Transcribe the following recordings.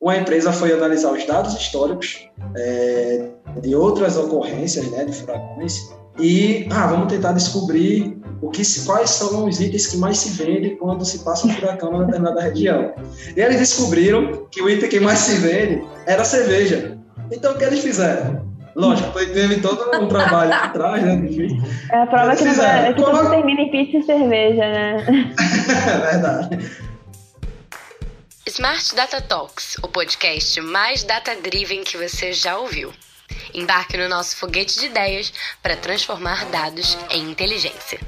uma empresa foi analisar os dados históricos é, de outras ocorrências, né, de furacões, e ah, vamos tentar descobrir o que, quais são os itens que mais se vendem quando se passa um furacão na determinada região. E eles descobriram que o item que mais se vende era cerveja. Então, o que eles fizeram? Lógico, teve todo um trabalho atrás, né? Enfim. É a prova que, não, é, que tudo termina em pizza e cerveja, né? é verdade. Smart Data Talks, o podcast mais data-driven que você já ouviu. Embarque no nosso foguete de ideias para transformar dados em inteligência.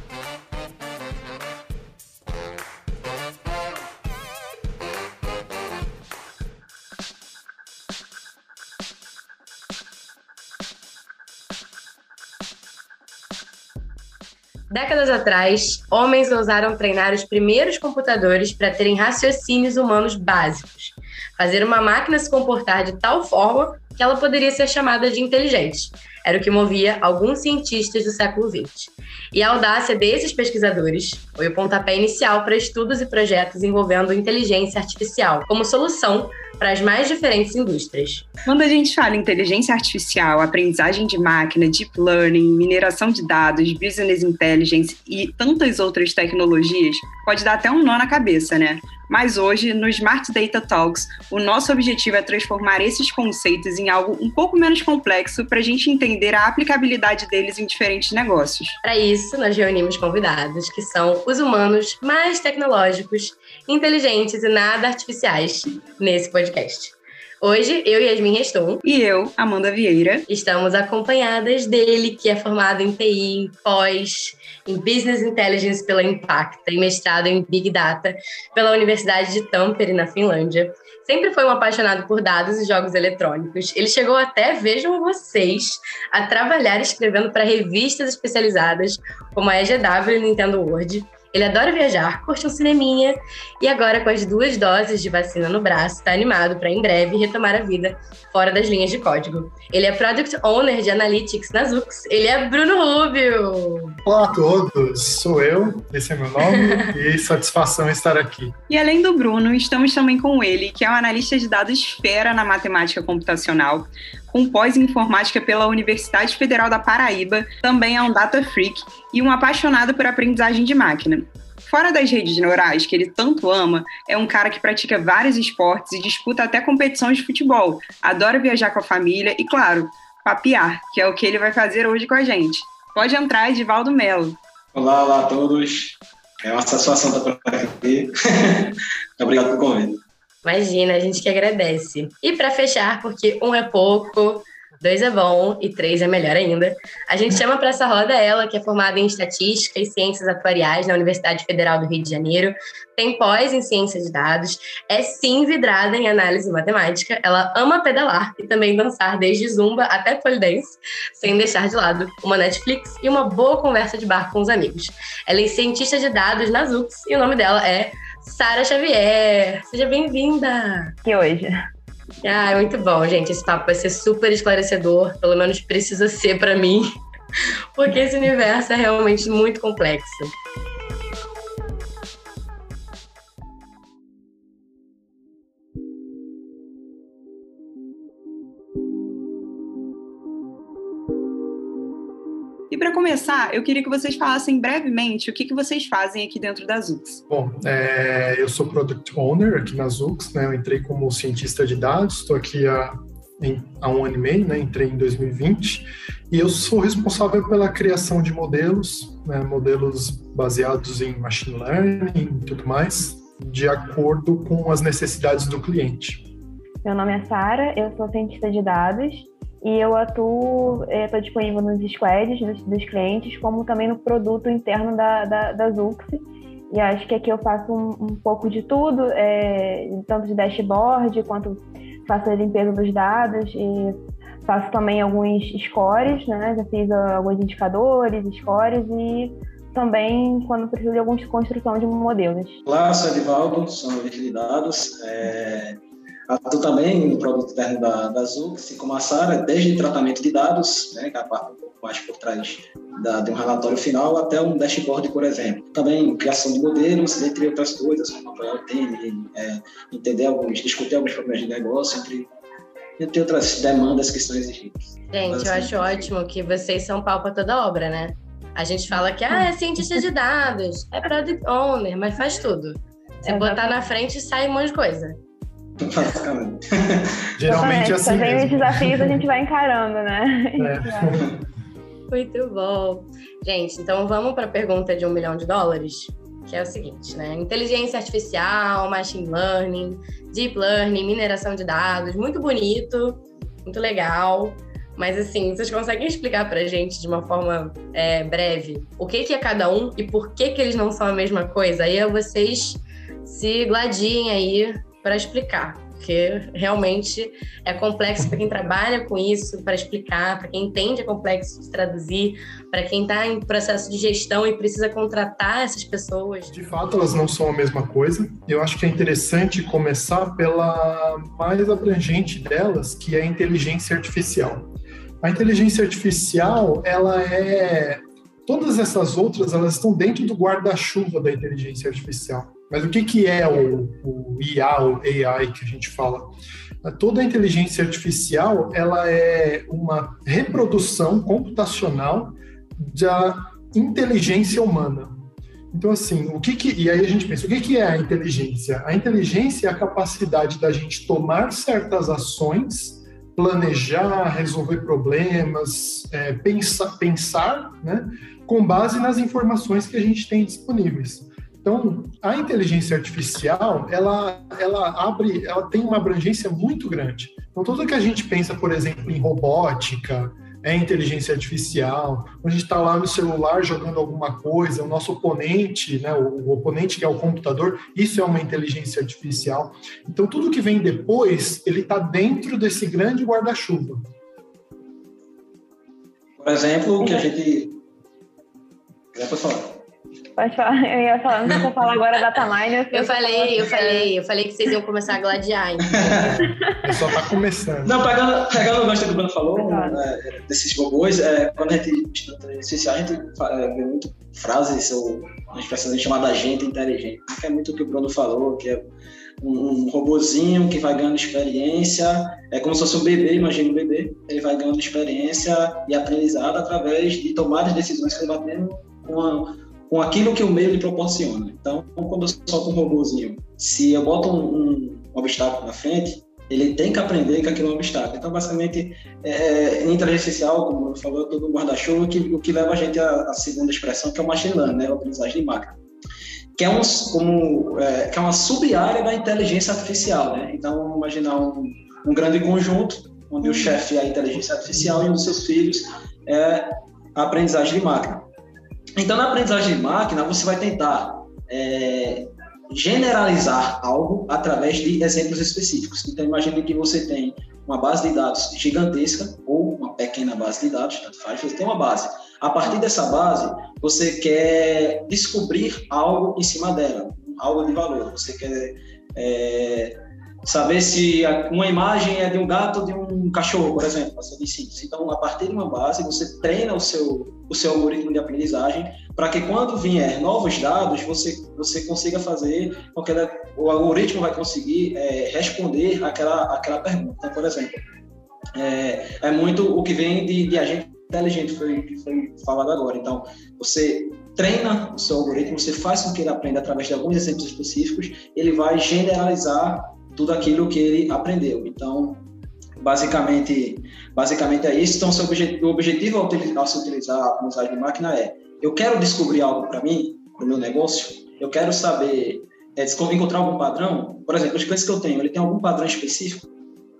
Décadas atrás, homens ousaram treinar os primeiros computadores para terem raciocínios humanos básicos, fazer uma máquina se comportar de tal forma que ela poderia ser chamada de inteligente. Era o que movia alguns cientistas do século XX. E a audácia desses pesquisadores foi o pontapé inicial para estudos e projetos envolvendo inteligência artificial como solução para as mais diferentes indústrias. Quando a gente fala em inteligência artificial, aprendizagem de máquina, deep learning, mineração de dados, business intelligence e tantas outras tecnologias, pode dar até um nó na cabeça, né? Mas hoje, no Smart Data Talks, o nosso objetivo é transformar esses conceitos em algo um pouco menos complexo para a gente entender a aplicabilidade deles em diferentes negócios. Para isso, nós reunimos convidados que são os humanos mais tecnológicos, inteligentes e nada artificiais nesse podcast. Hoje, eu e Yasmin Reston. E eu, Amanda Vieira. Estamos acompanhadas dele, que é formado em TI, em pós, em Business Intelligence pela Impacta e mestrado em Big Data pela Universidade de Tampere, na Finlândia. Sempre foi um apaixonado por dados e jogos eletrônicos. Ele chegou até, vejam vocês, a trabalhar escrevendo para revistas especializadas como a EGW e Nintendo World ele adora viajar, curte um cineminha e agora, com as duas doses de vacina no braço, está animado para em breve retomar a vida fora das linhas de código. Ele é Product Owner de Analytics na Zux. Ele é Bruno Rubio. Olá a todos, sou eu, esse é meu nome e satisfação estar aqui. E além do Bruno, estamos também com ele, que é um analista de dados fera na matemática computacional, com pós em informática pela Universidade Federal da Paraíba, também é um data freak e um apaixonado por aprendizagem de máquina. Fora das redes neurais, que ele tanto ama, é um cara que pratica vários esportes e disputa até competições de futebol, adora viajar com a família e, claro, papiar, que é o que ele vai fazer hoje com a gente. Pode entrar, Edivaldo Melo. Olá, olá a todos. É uma satisfação estar por aqui. Obrigado pelo convite. Imagina, a gente que agradece. E para fechar, porque um é pouco, dois é bom e três é melhor ainda, a gente chama para essa roda ela, que é formada em Estatística e Ciências Atuariais na Universidade Federal do Rio de Janeiro, tem pós em Ciência de Dados, é sim vidrada em análise matemática, ela ama pedalar e também dançar desde zumba até polidense, sem deixar de lado uma Netflix e uma boa conversa de bar com os amigos. Ela é cientista de dados na ZUX e o nome dela é Sara Xavier. Seja bem-vinda. Que hoje. Ah, muito bom, gente. Esse papo vai ser super esclarecedor, pelo menos precisa ser para mim, porque esse universo é realmente muito complexo. Começar, eu queria que vocês falassem brevemente o que, que vocês fazem aqui dentro da Zux. Bom, é, eu sou Product Owner aqui na Zux, né? Eu entrei como cientista de dados, estou aqui há, em, há um ano e meio, né? Entrei em 2020 e eu sou responsável pela criação de modelos, né? modelos baseados em machine learning e tudo mais, de acordo com as necessidades do cliente. Meu nome é Sara, eu sou cientista de dados e eu atuo, estou é, disponível nos squads dos, dos, clientes, como também no produto interno da, da, da Zux. E acho que aqui eu faço um, um pouco de tudo, é, tanto de dashboard, quanto faço a limpeza dos dados e faço também alguns scores, né? Já fiz alguns indicadores, scores e também quando preciso de alguma construção de modelos. Olá, sou Edivaldo, sou analista de dados. É atuo também no produto interno da, da Zux, como a Sara, desde tratamento de dados, né, que é a parte um pouco mais por trás da, de um relatório final, até um dashboard, por exemplo. Também criação de modelos, entre outras coisas, como apoiar o time, é, entender alguns, discutir alguns problemas de negócio, entre entre outras demandas que são exigidas. Gente, eu acho ótimo que vocês são pau para toda obra, né? A gente fala que ah, é cientista de dados, é product owner, mas faz tudo. Você botar na frente sai um monte de coisa. Basicamente. Geralmente é assim. Também mesmo. os desafios a gente vai encarando, né? É. Muito bom. Gente, então vamos para a pergunta de um milhão de dólares, que é o seguinte, né? Inteligência artificial, machine learning, deep learning, mineração de dados, muito bonito, muito legal. Mas assim, vocês conseguem explicar para a gente de uma forma é, breve o que, que é cada um e por que, que eles não são a mesma coisa? Aí vocês se gladiem aí para explicar, porque realmente é complexo para quem trabalha com isso, para explicar, para quem entende é complexo de traduzir, para quem está em processo de gestão e precisa contratar essas pessoas. De fato, elas não são a mesma coisa. Eu acho que é interessante começar pela mais abrangente delas, que é a inteligência artificial. A inteligência artificial, ela é todas essas outras, elas estão dentro do guarda-chuva da inteligência artificial. Mas o que, que é o, o IA, o AI que a gente fala? Toda a inteligência artificial, ela é uma reprodução computacional da inteligência humana. Então, assim, o que, que e aí a gente pensa, o que, que é a inteligência? A inteligência é a capacidade da gente tomar certas ações planejar, resolver problemas, é, pensar, pensar né, com base nas informações que a gente tem disponíveis. Então, a inteligência artificial, ela, ela abre, ela tem uma abrangência muito grande. Então, tudo que a gente pensa, por exemplo, em robótica, é inteligência artificial, a gente está lá no celular jogando alguma coisa, o nosso oponente, né, o, o, oponente que é o computador, isso é uma inteligência artificial. Então, tudo que vem depois, ele está dentro desse grande guarda-chuva. Por exemplo, o que a gente... Pode falar. Pode falar, eu ia falar, não vou falar agora data miner. Eu falei, eu falei, eu falei que vocês iam começar a gladiar. Então. Só tá começando. Não, pegando, pegando o gancho que o Bruno falou, né, desses robôs, é, quando a gente estuda especial, a gente é, vê muito frases ou expressões chamadas gente inteligente, que é muito o que o Bruno falou, que é um, um robozinho que vai ganhando experiência, é como se fosse um bebê, imagina um bebê, ele vai ganhando experiência e aprendizado através de tomar as decisões que ele vai tendo com a com aquilo que o meio lhe proporciona. Então, quando eu solto um robôzinho, se eu boto um, um, obstáculo na frente, ele tem que aprender que aquilo é um obstáculo. Então, basicamente, é, em inteligência artificial, como eu falei, todo um guarda-chuva, que, o que leva a gente à, à, segunda expressão, que é o machine learning, né, a aprendizagem de máquina, que é, um, como, é, que é uma sub-área da inteligência artificial. Né? Então, vamos imaginar um, um grande conjunto, onde o chefe é a inteligência artificial e um dos seus filhos é a aprendizagem de máquina. Então, na aprendizagem de máquina, você vai tentar é, generalizar algo através de exemplos específicos. Então, imagine que você tem uma base de dados gigantesca ou uma pequena base de dados, tanto faz, você tem uma base. A partir dessa base, você quer descobrir algo em cima dela, algo de valor. Você quer é, saber se uma imagem é de um gato ou de um cachorro, por exemplo, simples. Então, a partir de uma base, você treina o seu, o seu algoritmo de aprendizagem para que quando vier novos dados, você, você consiga fazer que o algoritmo vai conseguir é, responder aquela, aquela pergunta. Então, por exemplo, é, é muito o que vem de, de agente inteligente, foi, que foi falado agora. Então, você treina o seu algoritmo, você faz com que ele aprenda através de alguns exemplos específicos, ele vai generalizar tudo aquilo que ele aprendeu. Então, basicamente, basicamente é isso. Então, o objetivo ao, ao se utilizar a aprendizagem de máquina é: eu quero descobrir algo para mim, para o meu negócio, eu quero saber, é, encontrar algum padrão. Por exemplo, os clientes que eu tenho, ele tem algum padrão específico?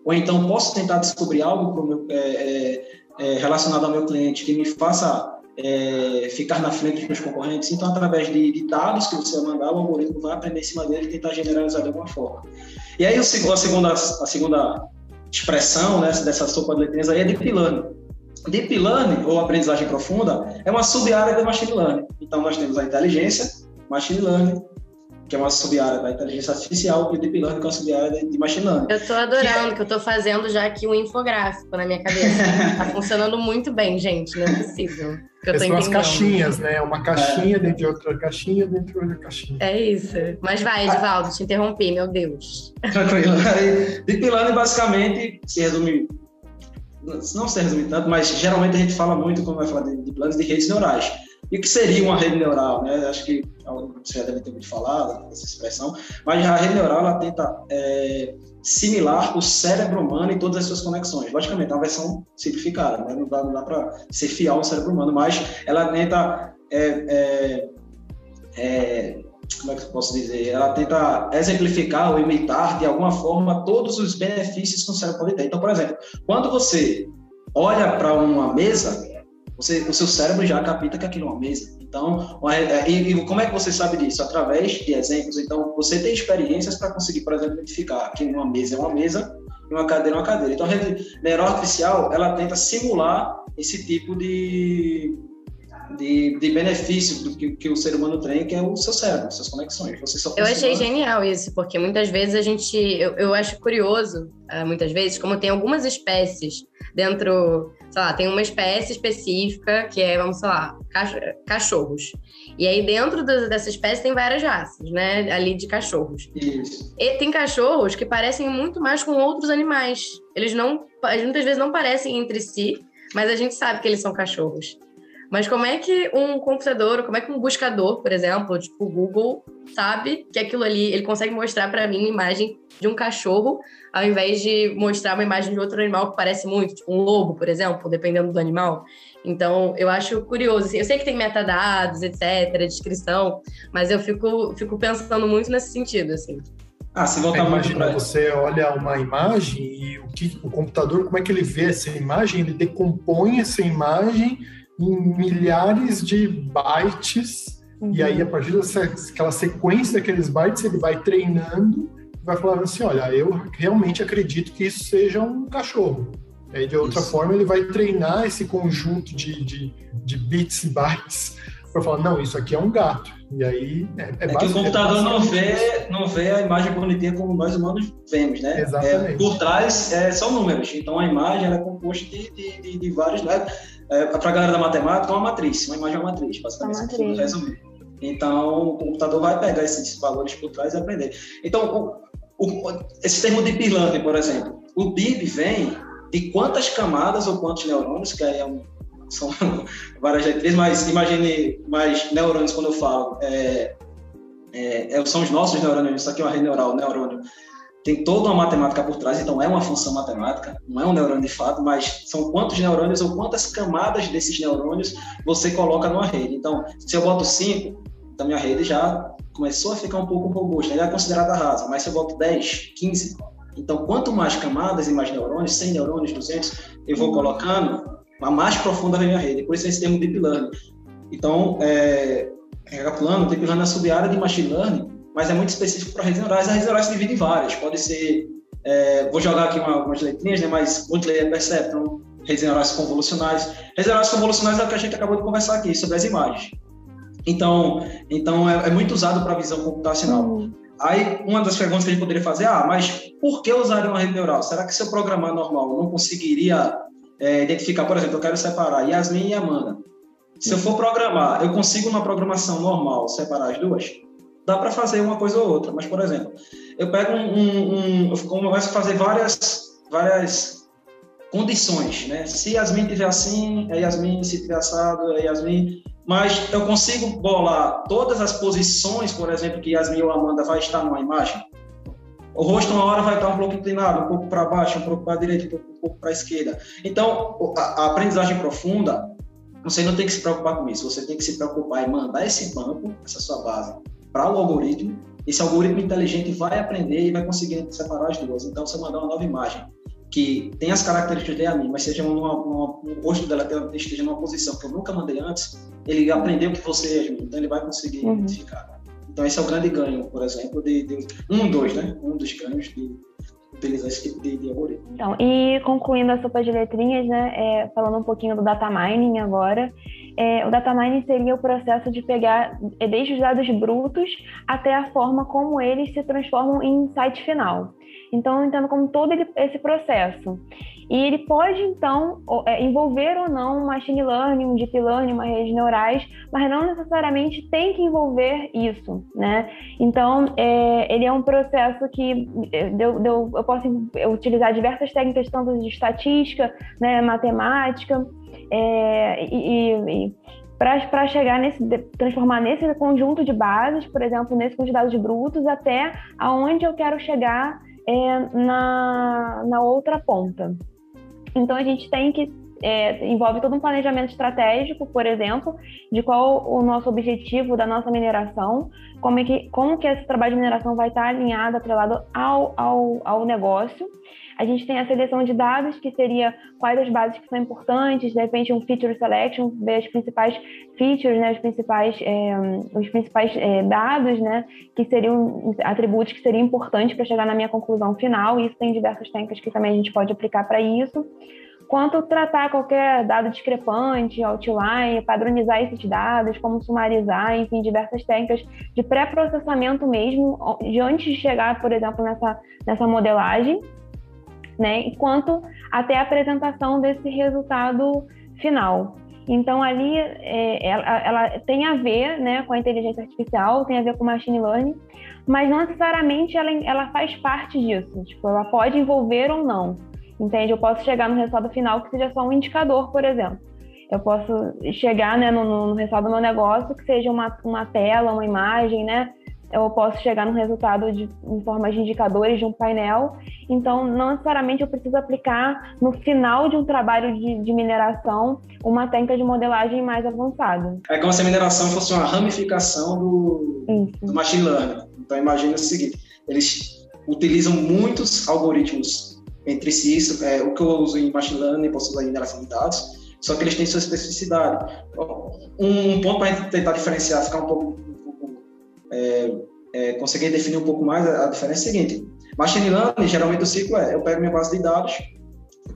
Ou então posso tentar descobrir algo meu, é, é, é, relacionado ao meu cliente que me faça é, ficar na frente dos meus concorrentes. Então, através de, de, dados que você vai mandar, o algoritmo vai aprender em cima dele e tentar generalizar de alguma forma. E aí, a segunda, a segunda expressão né, dessa sopa de letrinhas aí é Deep Learning. Deep Learning, ou aprendizagem profunda, é uma sub-área do Machine Learning. Então, nós temos a inteligência, Machine Learning, que é uma sub-área da inteligência artificial, e o Deep Learning, que é uma sub-área de machine learning. Eu estou adorando, que, é... que eu estou fazendo já aqui um infográfico na minha cabeça. Está funcionando muito bem, gente, não é possível. Que são as caixinhas, né? Uma caixinha é. dentro de outra caixinha, dentro de outra caixinha. É isso. Mas vai, Edivaldo, te interrompi, meu Deus. Tranquilo. Deep Learning, basicamente, se resume não se resume tanto, mas geralmente a gente fala muito, quando vai falar de, de planos de redes neurais. E o que seria uma rede neural? Né? Acho que você já deve ter ouvido falar dessa expressão, mas a rede neural ela tenta é, similar o cérebro humano e todas as suas conexões. Logicamente, é uma versão simplificada, né? não dá, dá para ser fiel ao cérebro humano, mas ela tenta. É, é, é, como é que eu posso dizer? Ela tenta exemplificar ou imitar de alguma forma todos os benefícios que o cérebro pode ter. Então, por exemplo, quando você olha para uma mesa, você, o seu cérebro já capta que aquilo é uma mesa. Então, é, e, e, como é que você sabe disso? Através de exemplos. Então, você tem experiências para conseguir, por exemplo, identificar que uma mesa é uma mesa e uma cadeira é uma cadeira. Então, a rede neural artificial, ela tenta simular esse tipo de, de, de benefício do que, que, o ser humano tem, que é o seu cérebro, suas conexões. Você só eu achei genial isso, porque muitas vezes a gente, eu, eu acho curioso, uh, muitas vezes, como tem algumas espécies dentro, sei lá, tem uma espécie específica que é, vamos sei lá, cachorros. E aí dentro dessa espécie tem várias raças, né, ali de cachorros. Isso. E tem cachorros que parecem muito mais com outros animais. Eles não, muitas vezes não parecem entre si, mas a gente sabe que eles são cachorros. Mas como é que um computador, como é que um buscador, por exemplo, tipo o Google, sabe que aquilo ali, ele consegue mostrar para mim uma imagem de um cachorro, ao invés de mostrar uma imagem de outro animal que parece muito, tipo um lobo, por exemplo, dependendo do animal. Então, eu acho curioso. Assim, eu sei que tem metadados, etc., descrição, mas eu fico, fico pensando muito nesse sentido, assim. Ah, se voltar Imagina, pra... você olha uma imagem e o, que, o computador, como é que ele vê essa imagem? Ele decompõe essa imagem em milhares de bytes, uhum. e aí a partir daquela sequência daqueles bytes ele vai treinando e vai falando assim, olha, eu realmente acredito que isso seja um cachorro. E aí, de outra isso. forma, ele vai treinar esse conjunto de, de, de bits e bytes para falar, não, isso aqui é um gato. E aí é, é, é que o computador é não vê, não vê a imagem bonitinha como nós humanos vemos, né? Exatamente. É, por trás é, são números. Então a imagem é composta de, de, de, de vários. Né? É, para a galera da matemática, é uma matriz, uma imagem é uma matriz, basicamente, uma matriz. resumir. Então, o computador vai pegar esses valores por trás e aprender. Então, o, o, esse termo de learning, por exemplo, o deep vem de quantas camadas ou quantos neurônios, que aí é um, são várias letras, mas imagine mais neurônios quando eu falo. É, é, é, são os nossos neurônios, isso aqui é uma rede neural, neurônio tem toda uma matemática por trás, então é uma função matemática, não é um neurônio de fato, mas são quantos neurônios ou quantas camadas desses neurônios você coloca numa rede. Então, se eu boto 5, então minha rede já começou a ficar um pouco robusta, já é considerada rasa, mas se eu boto 10, 15, então quanto mais camadas e mais neurônios, 100 neurônios, 200, eu vou colocando, a mais profunda vem minha rede. Por isso esse termo Deep Learning. Então, é, recapitulando, Deep Learning é a sub-área de Machine Learning, mas é muito específico para redes neurais. As redes neurais se dividem em várias. Pode ser, é, vou jogar aqui uma, algumas letrinhas, né, mas multilayer perceptron, redes neurais convolucionais. Redes neurais convolucionais é o que a gente acabou de conversar aqui, sobre as imagens. Então, então é, é muito usado para visão computacional. Uhum. Aí, uma das perguntas que a gente poderia fazer, ah, mas por que usar uma rede neural? Será que se eu programar normal, eu não conseguiria é, identificar, por exemplo, eu quero separar Yasmin e Amanda. Se eu for programar, eu consigo uma programação normal separar as duas? Dá para fazer uma coisa ou outra. Mas, por exemplo, eu pego um, um, um eu começo a fazer várias, várias condições, né? Se Yasmin tiver assim, é Yasmin, se tiver assado, é Yasmin. Mas eu consigo bolar todas as posições, por exemplo, que Yasmin ou Amanda vai estar numa imagem. O rosto uma hora vai estar um pouco inclinado, um pouco para baixo, um pouco para a direita, um pouco para a esquerda. Então, a, a aprendizagem profunda, você não tem que se preocupar com isso. Você tem que se preocupar em mandar esse banco, essa sua base, para o algoritmo. Esse algoritmo inteligente vai aprender e vai conseguir separar as duas. Então, se eu mandar uma nova imagem que tem as características de mim, mas seja numa, numa, o rosto dela esteja numa posição que eu nunca mandei antes, ele aprendeu que você é, então ele vai conseguir uhum. identificar. Então, esse é o grande ganho, por exemplo, de, de um dos, né? Um dos ganhos de utilizar esse tipo de, de algoritmo. Então, e concluindo a sopa de letrinhas, né? É, falando um pouquinho do data mining agora, é, o data mining seria o processo de pegar é, desde os dados brutos até a forma como eles se transformam em insight final. Então, eu entendo como todo esse processo. E ele pode, então, é, envolver ou não um machine learning, um deep learning, uma rede neurais, mas não necessariamente tem que envolver isso, né? Então, é, ele é um processo que deu, deu, eu posso utilizar diversas técnicas, tanto de estatística, né, matemática, é, e, e para chegar nesse, transformar nesse conjunto de bases, por exemplo, nesse quantidade de brutos, até aonde eu quero chegar é, na, na outra ponta. Então a gente tem que é, envolve todo um planejamento estratégico, por exemplo, de qual o nosso objetivo da nossa mineração, como, é que, como que esse trabalho de mineração vai estar alinhado, atrelado ao, ao, ao negócio, a gente tem a seleção de dados, que seria quais as bases que são importantes, de repente um feature selection, ver as principais features, né, os principais, é, os principais é, dados, né, que seriam atributos que seriam importantes para chegar na minha conclusão final. E isso tem diversas técnicas que também a gente pode aplicar para isso quanto tratar qualquer dado discrepante, outline, padronizar esses dados, como sumarizar, enfim, diversas técnicas de pré-processamento mesmo, de antes de chegar, por exemplo, nessa, nessa modelagem né? Enquanto até a apresentação desse resultado final. Então, ali, é, ela, ela, tem a ver né, com a inteligência artificial, tem a ver com machine learning, mas não necessariamente ela, ela faz parte disso. Tipo, ela pode envolver ou não, entende? Eu posso chegar no resultado final que seja só um indicador, por exemplo. Eu posso chegar né, no, no resultado do meu negócio que seja uma, uma tela, uma imagem, né? Eu posso chegar no resultado de, em forma de indicadores de um painel. Então, não necessariamente eu preciso aplicar no final de um trabalho de, de mineração uma técnica de modelagem mais avançada. É como se a mineração fosse uma ramificação do, do machine learning. Então, imagine o seguinte: eles utilizam muitos algoritmos entre si. Isso, é, o que eu uso em machine learning, posso usar em mineração de dados, só que eles têm sua especificidade. Um ponto para tentar diferenciar, ficar um pouco é, é, conseguir definir um pouco mais, a, a diferença é a seguinte: machine learning, geralmente o ciclo é: eu pego minha base de dados,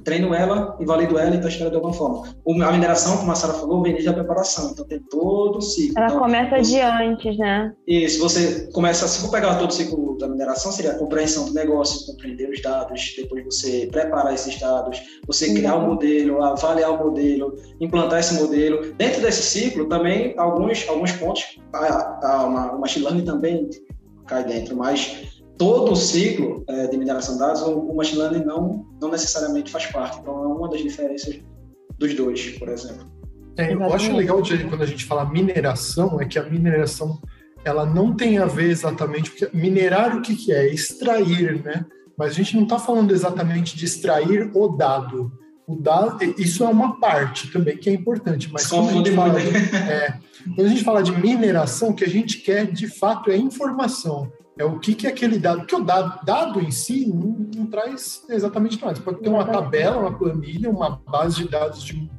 treino ela e valido ela e testo ela de alguma forma. A mineração, como a Sara falou, vem desde a preparação, então tem todo o ciclo. Ela então, começa você, de antes, né? Isso, você começa, se for pegar todo o ciclo da mineração, seria a compreensão do negócio, compreender os dados, depois você preparar esses dados, você criar o um modelo, avaliar o modelo, implantar esse modelo. Dentro desse ciclo, também, alguns, alguns pontos, a, a, uma, o machine learning também cai dentro, mas todo o ciclo é, de mineração de dados, o, o machine learning não, não necessariamente faz parte. Então, é uma das diferenças dos dois, por exemplo. É, eu acho legal de, quando a gente fala mineração, é que a mineração ela não tem a ver exatamente, porque minerar o que, que é? Extrair, né? Mas a gente não está falando exatamente de extrair o dado. O dado, isso é uma parte também que é importante, mas quando a, gente fala de, é, quando a gente fala de mineração, o que a gente quer de fato é informação é o que, que aquele dado, porque o dado, dado em si não, não traz exatamente nada. Você pode ter uma tabela, uma planilha, uma base de dados de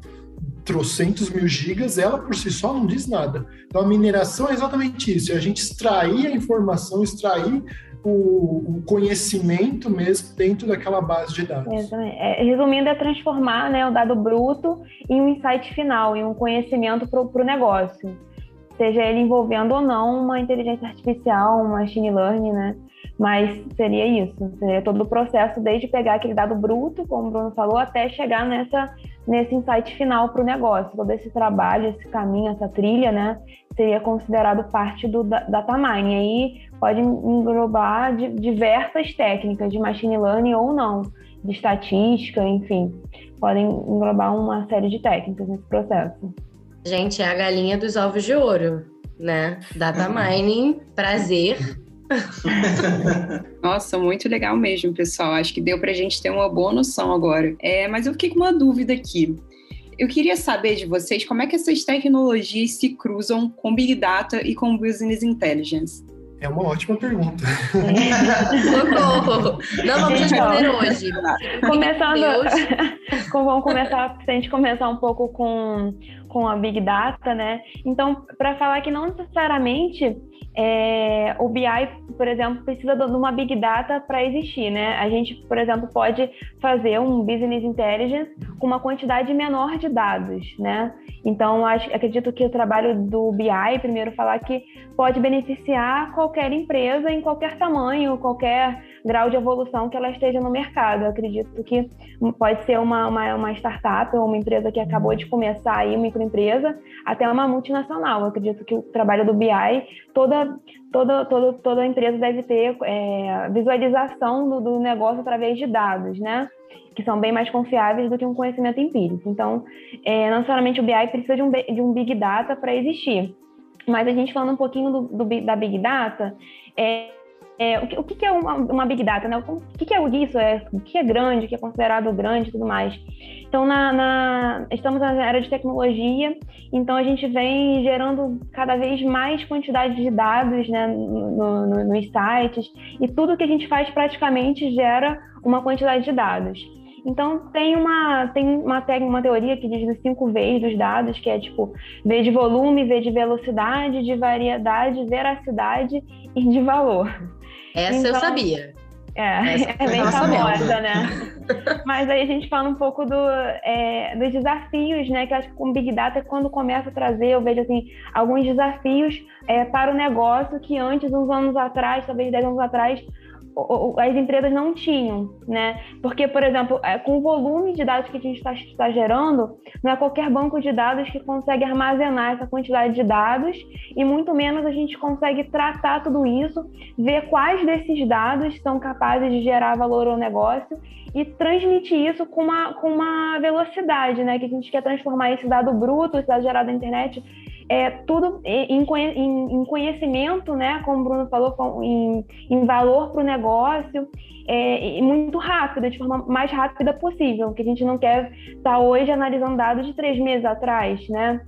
trocentos mil gigas, ela por si só não diz nada. Então a mineração é exatamente isso, é a gente extrair a informação, extrair o, o conhecimento mesmo dentro daquela base de dados. É, resumindo, é transformar né, o dado bruto em um insight final, em um conhecimento para o negócio seja ele envolvendo ou não uma inteligência artificial, um machine learning, né? Mas seria isso, seria todo o processo, desde pegar aquele dado bruto, como o Bruno falou, até chegar nessa, nesse insight final para o negócio. Todo esse trabalho, esse caminho, essa trilha, né, seria considerado parte do data mining. Aí pode englobar diversas técnicas de machine learning ou não, de estatística, enfim, podem englobar uma série de técnicas nesse processo. Gente, é a galinha dos ovos de ouro, né? Data mining, prazer. Nossa, muito legal mesmo, pessoal. Acho que deu para a gente ter uma boa noção agora. É, mas eu fiquei com uma dúvida aqui. Eu queria saber de vocês como é que essas tecnologias se cruzam com Big Data e com Business Intelligence. É uma ótima pergunta. Socorro! Não vamos responder hoje. Começando, vamos começar, se a gente começar um pouco com, com a Big Data, né? Então, para falar que não necessariamente é, o BI, por exemplo, precisa de uma big data para existir, né? A gente, por exemplo, pode fazer um business intelligence com uma quantidade menor de dados, né? Então, acho, acredito que o trabalho do BI, primeiro falar que pode beneficiar qualquer empresa em qualquer tamanho, qualquer grau de evolução que ela esteja no mercado. Eu acredito que pode ser uma, uma, uma startup ou uma empresa que acabou de começar aí, microempresa, até uma multinacional. Eu acredito que o trabalho do BI, toda, toda, toda, toda empresa deve ter é, visualização do, do negócio através de dados, né? que são bem mais confiáveis do que um conhecimento empírico. Então, é, não necessariamente o BI precisa de um, de um Big Data para existir. Mas a gente falando um pouquinho do, do da Big Data, é, é, o, que, o que é uma, uma, Big Data? Né? O que é isso? É, o que é grande, o que é considerado grande e tudo mais. Então, na, na, estamos na era de tecnologia, então a gente vem gerando cada vez mais quantidade de dados né, no, no, nos sites, e tudo que a gente faz praticamente gera uma quantidade de dados. Então tem uma tem uma, uma teoria que diz dos cinco V's dos dados, que é tipo V de volume, V de velocidade, de variedade, veracidade e de valor. Essa então, eu sabia. É, Essa é bem famosa, né? Mas aí a gente fala um pouco do, é, dos desafios, né? Que eu acho que com Big Data, quando começa a trazer, eu vejo assim, alguns desafios é, para o negócio que antes, uns anos atrás, talvez dez anos atrás, as empresas não tinham, né? Porque, por exemplo, é, com o volume de dados que a gente está tá gerando, não é qualquer banco de dados que consegue armazenar essa quantidade de dados e muito menos a gente consegue tratar tudo isso, ver quais desses dados são capazes de gerar valor ao negócio e transmitir isso com uma, com uma velocidade, né? Que a gente quer transformar esse dado bruto, esse dado gerado na internet, é, tudo em, em, conhecimento, né, como o Bruno falou, em, em valor para o negócio, é, muito rápido, de forma mais rápida possível, que a gente não quer estar tá hoje analisando dados de três meses atrás, né?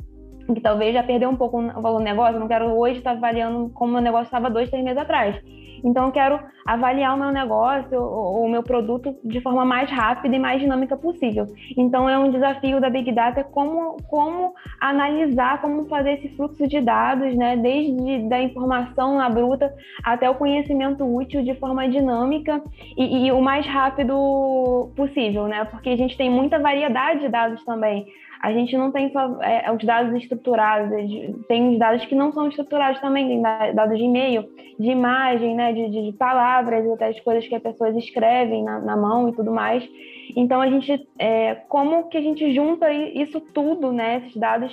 Que talvez já perdeu um pouco o valor do negócio, não quero hoje estar avaliando como o negócio estava dois, três meses atrás. Então, eu quero avaliar o meu negócio, o, o meu produto de forma mais rápida e mais dinâmica possível. Então, é um desafio da Big Data como, como analisar, como fazer esse fluxo de dados, né, desde da informação na bruta até o conhecimento útil de forma dinâmica e, e o mais rápido possível, né? Porque a gente tem muita variedade de dados também a gente não tem só é, os dados estruturados, tem os dados que não são estruturados também, tem dados de e-mail, de imagem, né, de, de palavras, até as coisas que as pessoas escrevem na, na mão e tudo mais. Então a gente, é, como que a gente junta isso tudo, né, esses dados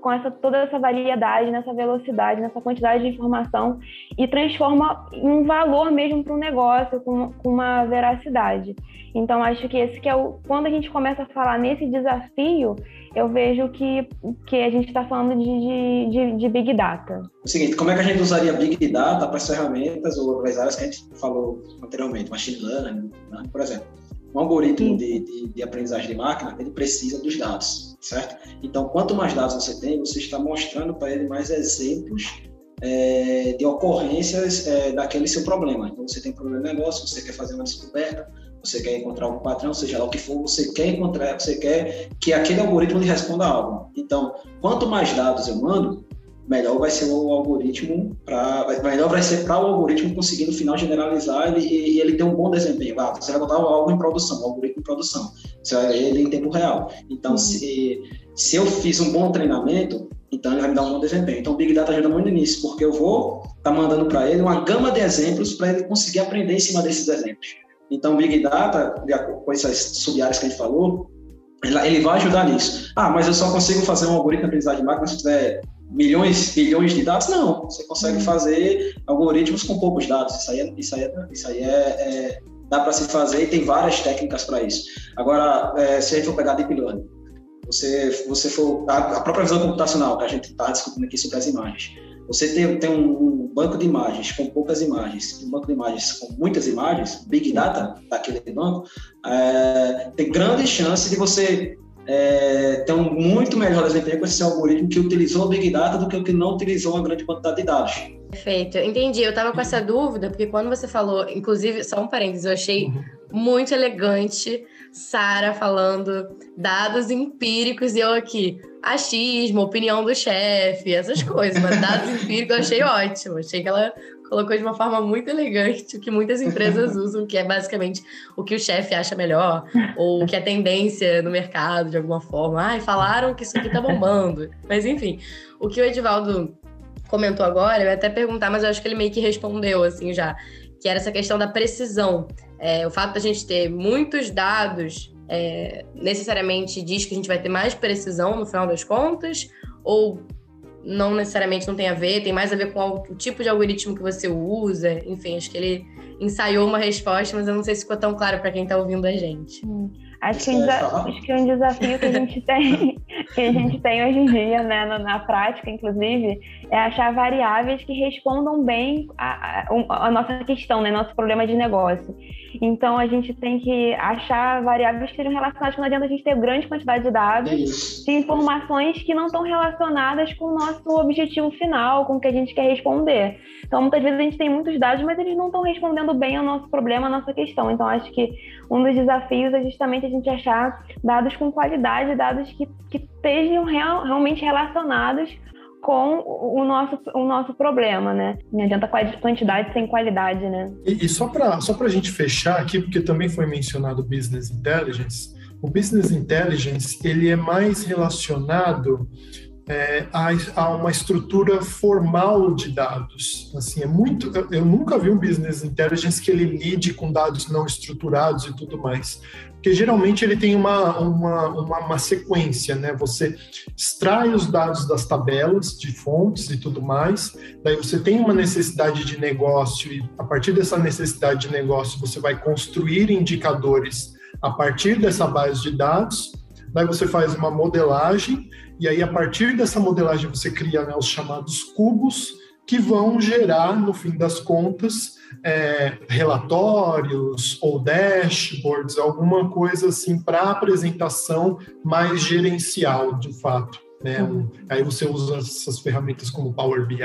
com essa toda essa variedade, nessa velocidade, nessa quantidade de informação e transforma em um valor mesmo para o negócio, com, com uma veracidade. Então acho que esse que é o quando a gente começa a falar nesse desafio eu vejo que, que a gente está falando de, de, de, Big Data. O seguinte, como é que a gente usaria Big Data para as ferramentas ou as áreas que a gente falou anteriormente, Machine Learning, né? por exemplo? Um algoritmo de, de, de, aprendizagem de máquina, ele precisa dos dados, certo? Então, quanto mais dados você tem, você está mostrando para ele mais exemplos é, de ocorrências é, daquele seu problema. Então, você tem um problema de negócio, você quer fazer uma descoberta, você quer encontrar um patrão, seja lá o que for, você quer encontrar, você quer que aquele algoritmo lhe responda algo. Então, quanto mais dados eu mando, melhor vai ser o algoritmo para melhor vai ser para o algoritmo conseguir no final generalizar ele, e ele ter um bom desempenho. Ah, você vai botar algo em produção, um algoritmo em produção, você vai ele em tempo real. Então, uhum. se, se eu fiz um bom treinamento, então ele vai me dar um bom desempenho. Então, o Big Data ajuda muito nisso, porque eu vou estar tá mandando para ele uma gama de exemplos para ele conseguir aprender em cima desses exemplos. Então, Big Data, com essas sub-áreas que a gente falou, ele vai ajudar nisso. Ah, mas eu só consigo fazer um algoritmo de aprendizagem de máquina se tiver milhões, bilhões de dados? Não, você consegue fazer algoritmos com poucos dados. Isso aí, é, isso aí, é, isso aí é, é dá para se fazer e tem várias técnicas para isso. Agora, é, se a gente for pegar Deep Learning, você, você for a, a própria visão computacional que a gente está discutindo aqui sobre as imagens, você tem, tem um, um, banco de imagens com poucas imagens, um banco de imagens com muitas imagens, Big Data daquele banco, é, tem grande chance de você é, muito melhor desempenho com esse algoritmo que utilizou o Big Data do que o que não utilizou uma grande quantidade de dados. Perfeito, entendi. Eu estava com essa dúvida, porque quando você falou, inclusive, só um parênteses, eu achei muito elegante, Sara falando dados empíricos e eu aqui, achismo, opinião do chefe, essas coisas, mas dados empíricos eu achei ótimo. Achei que ela colocou de uma forma muito elegante o que muitas empresas usam, que é basicamente o que o chefe acha melhor, ou o que é tendência no mercado de alguma forma. Ai, falaram que isso aqui tá bombando. Mas enfim, o que o Edivaldo comentou agora, eu ia até perguntar, mas eu acho que ele meio que respondeu assim já, que era essa questão da precisão. É, o fato da gente ter muitos dados é, necessariamente diz que a gente vai ter mais precisão no final das contas, ou não necessariamente não tem a ver, tem mais a ver com o tipo de algoritmo que você usa. Enfim, acho que ele ensaiou uma resposta, mas eu não sei se ficou tão claro para quem está ouvindo a gente. Hum. Acho que, acho que um desafio que a gente tem, que a gente tem hoje em dia, né, na, na prática, inclusive, é achar variáveis que respondam bem a, a, a, nossa questão, né, nosso problema de negócio. Então, a gente tem que achar variáveis que sejam relacionadas, que não adianta a gente ter grande quantidade de dados, de informações que não estão relacionadas com o nosso objetivo final, com o que a gente quer responder. Então, muitas vezes a gente tem muitos dados, mas eles não estão respondendo bem ao nosso problema, à nossa questão. Então, acho que um dos desafios é justamente a gente achar dados com qualidade, dados que, que estejam real, realmente relacionados com o nosso, o nosso problema, né? Não adianta quantidade sem qualidade, né? E, e só para só a gente fechar aqui, porque também foi mencionado Business Intelligence, o Business Intelligence ele é mais relacionado é, a, a, uma estrutura formal de dados. Assim, é muito. Eu, eu, nunca vi um business intelligence que ele lide com dados não estruturados e tudo mais, porque geralmente ele tem uma, uma, uma, uma sequência, né? Você extrai os dados das tabelas de fontes e tudo mais, daí você tem uma necessidade de negócio e a partir dessa necessidade de negócio você vai construir indicadores a partir dessa base de dados. Daí você faz uma modelagem e aí, a partir dessa modelagem, você cria né, os chamados cubos, que vão gerar, no fim das contas, é, relatórios ou dashboards, alguma coisa assim para apresentação mais gerencial, de fato. Né? Aí você usa essas ferramentas como Power BI,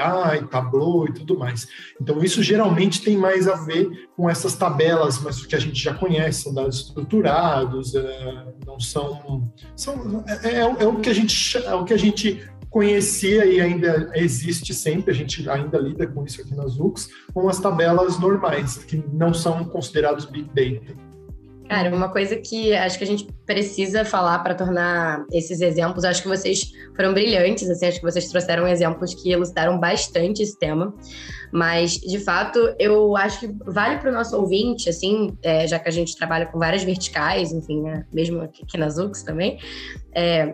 Tableau e tudo mais. Então, isso geralmente tem mais a ver com essas tabelas, mas que a gente já conhece, são dados estruturados, é, não são. são é, é, é, o que a gente, é o que a gente conhecia e ainda existe sempre, a gente ainda lida com isso aqui nas UX, com as tabelas normais, que não são considerados Big Data. Cara, uma coisa que acho que a gente precisa falar para tornar esses exemplos, acho que vocês foram brilhantes, assim, acho que vocês trouxeram exemplos que elucidaram bastante esse tema, mas de fato eu acho que vale para o nosso ouvinte, assim, é, já que a gente trabalha com várias verticais, enfim, né, mesmo aqui, aqui nas UX também, é,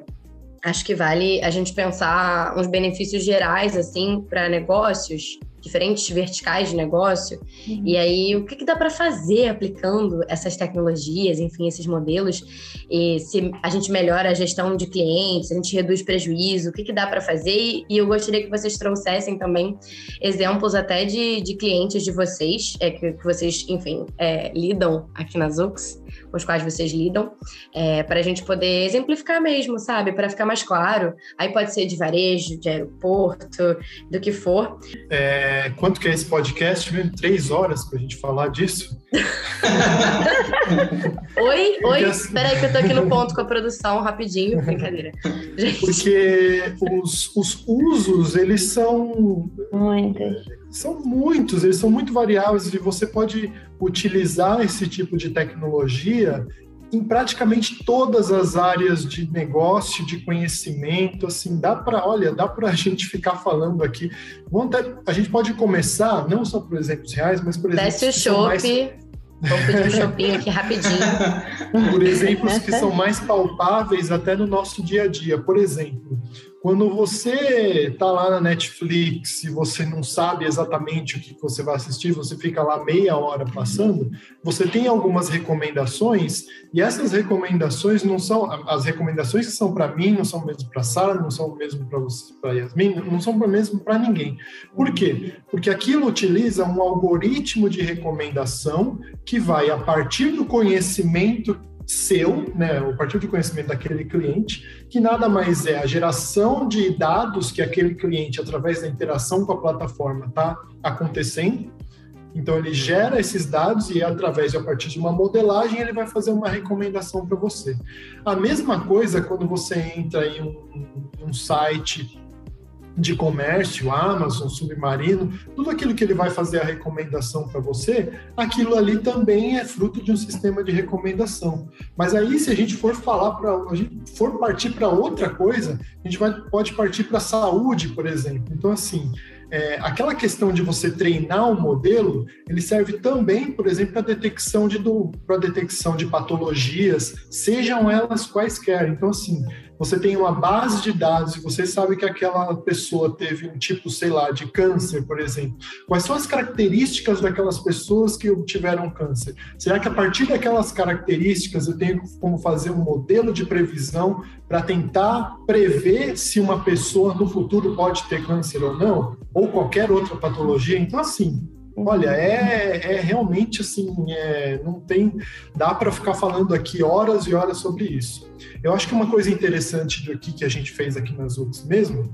acho que vale a gente pensar uns benefícios gerais, assim, para negócios diferentes verticais de negócio. Uhum. E aí, o que, que dá para fazer aplicando essas tecnologias, enfim, esses modelos? E se a gente melhora a gestão de clientes, a gente reduz prejuízo, o que, que dá para fazer? E eu gostaria que vocês trouxessem também exemplos até de, de clientes de vocês, é, que, que vocês, enfim, é, lidam aqui na Zux, com os quais vocês lidam, é, para a gente poder exemplificar mesmo, sabe? Para ficar mais claro. Aí pode ser de varejo, de aeroporto, do que for. É, quanto que é esse podcast? Três horas para a gente falar disso? oi, oi. Espera aí que eu tô aqui no ponto com a produção, rapidinho, brincadeira. Gente. Porque os, os usos, eles são... Muitos. São muitos, eles são muito variáveis e você pode utilizar esse tipo de tecnologia em praticamente todas as áreas de negócio, de conhecimento, assim, dá para, olha, dá para a gente ficar falando aqui. Vamos ter, a gente pode começar, não só por exemplos reais, mas por exemplos... Desce o chope, vou pedir um shopping aqui rapidinho. por exemplos que são mais palpáveis até no nosso dia a dia. Por exemplo, quando você está lá na Netflix e você não sabe exatamente o que você vai assistir, você fica lá meia hora passando, você tem algumas recomendações e essas recomendações não são as recomendações que são para mim, não são mesmo para Sara, não são mesmo para você, para Yasmin, não são mesmo para ninguém. Por quê? Porque aquilo utiliza um algoritmo de recomendação que vai a partir do conhecimento seu, né, a partir do conhecimento daquele cliente, que nada mais é a geração de dados que aquele cliente, através da interação com a plataforma, está acontecendo, Então ele gera esses dados e através de a partir de uma modelagem ele vai fazer uma recomendação para você. A mesma coisa quando você entra em um, um site de comércio, Amazon, Submarino, tudo aquilo que ele vai fazer a recomendação para você, aquilo ali também é fruto de um sistema de recomendação. Mas aí, se a gente for falar para a gente for partir para outra coisa, a gente vai, pode partir para a saúde, por exemplo. Então, assim, é, aquela questão de você treinar um modelo, ele serve também, por exemplo, para detecção de para detecção de patologias, sejam elas quaisquer. Então, assim, você tem uma base de dados e você sabe que aquela pessoa teve um tipo, sei lá, de câncer, por exemplo. Quais são as características daquelas pessoas que obtiveram câncer? Será que a partir daquelas características eu tenho como fazer um modelo de previsão para tentar prever se uma pessoa no futuro pode ter câncer ou não? Ou qualquer outra patologia? Então, assim, Olha, é, é realmente assim, é, não tem, dá para ficar falando aqui horas e horas sobre isso. Eu acho que uma coisa interessante aqui que a gente fez aqui nas UX mesmo,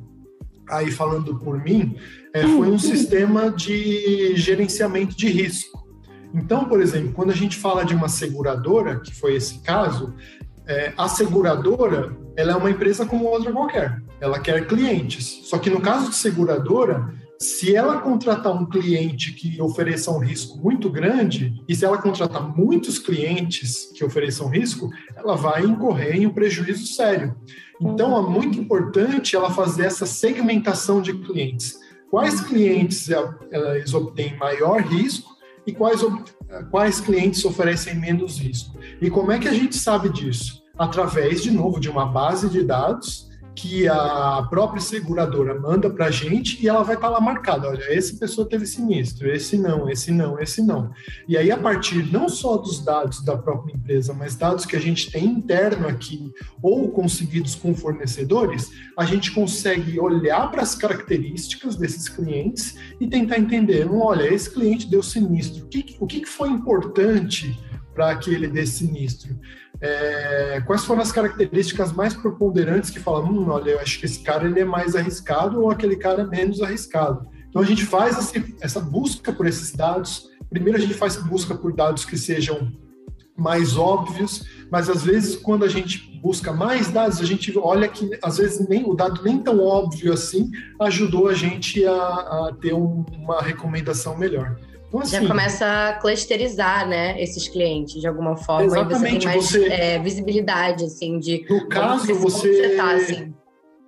aí falando por mim, é, foi um sistema de gerenciamento de risco. Então, por exemplo, quando a gente fala de uma seguradora, que foi esse caso, é, a seguradora ela é uma empresa como outra qualquer. Ela quer clientes. Só que no caso de seguradora, se ela contratar um cliente que ofereça um risco muito grande, e se ela contratar muitos clientes que ofereçam risco, ela vai incorrer em um prejuízo sério. Então, é muito importante ela fazer essa segmentação de clientes. Quais clientes eles obtêm maior risco e quais, quais clientes oferecem menos risco? E como é que a gente sabe disso? Através, de novo, de uma base de dados que a própria seguradora manda para a gente e ela vai estar tá lá marcada, olha, essa pessoa teve sinistro, esse não, esse não, esse não. E aí, a partir não só dos dados da própria empresa, mas dados que a gente tem interno aqui ou conseguidos com fornecedores, a gente consegue olhar para as características desses clientes e tentar entender, olha, esse cliente deu sinistro, o que, o que foi importante para que ele dê sinistro? É, quais foram as características mais preponderantes que falam, hum, olha, eu acho que esse cara ele é mais arriscado ou aquele cara é menos arriscado. Então a gente faz esse, essa busca por esses dados. Primeiro a gente faz busca por dados que sejam mais óbvios, mas às vezes quando a gente busca mais dados, a gente olha que às vezes nem o dado nem tão óbvio assim ajudou a gente a, a ter um, uma recomendação melhor. Então, assim, Já começa a clusterizar, né, esses clientes de alguma forma. Exatamente. Você tem mais você, é, visibilidade, assim, de no caso você, você tá, assim.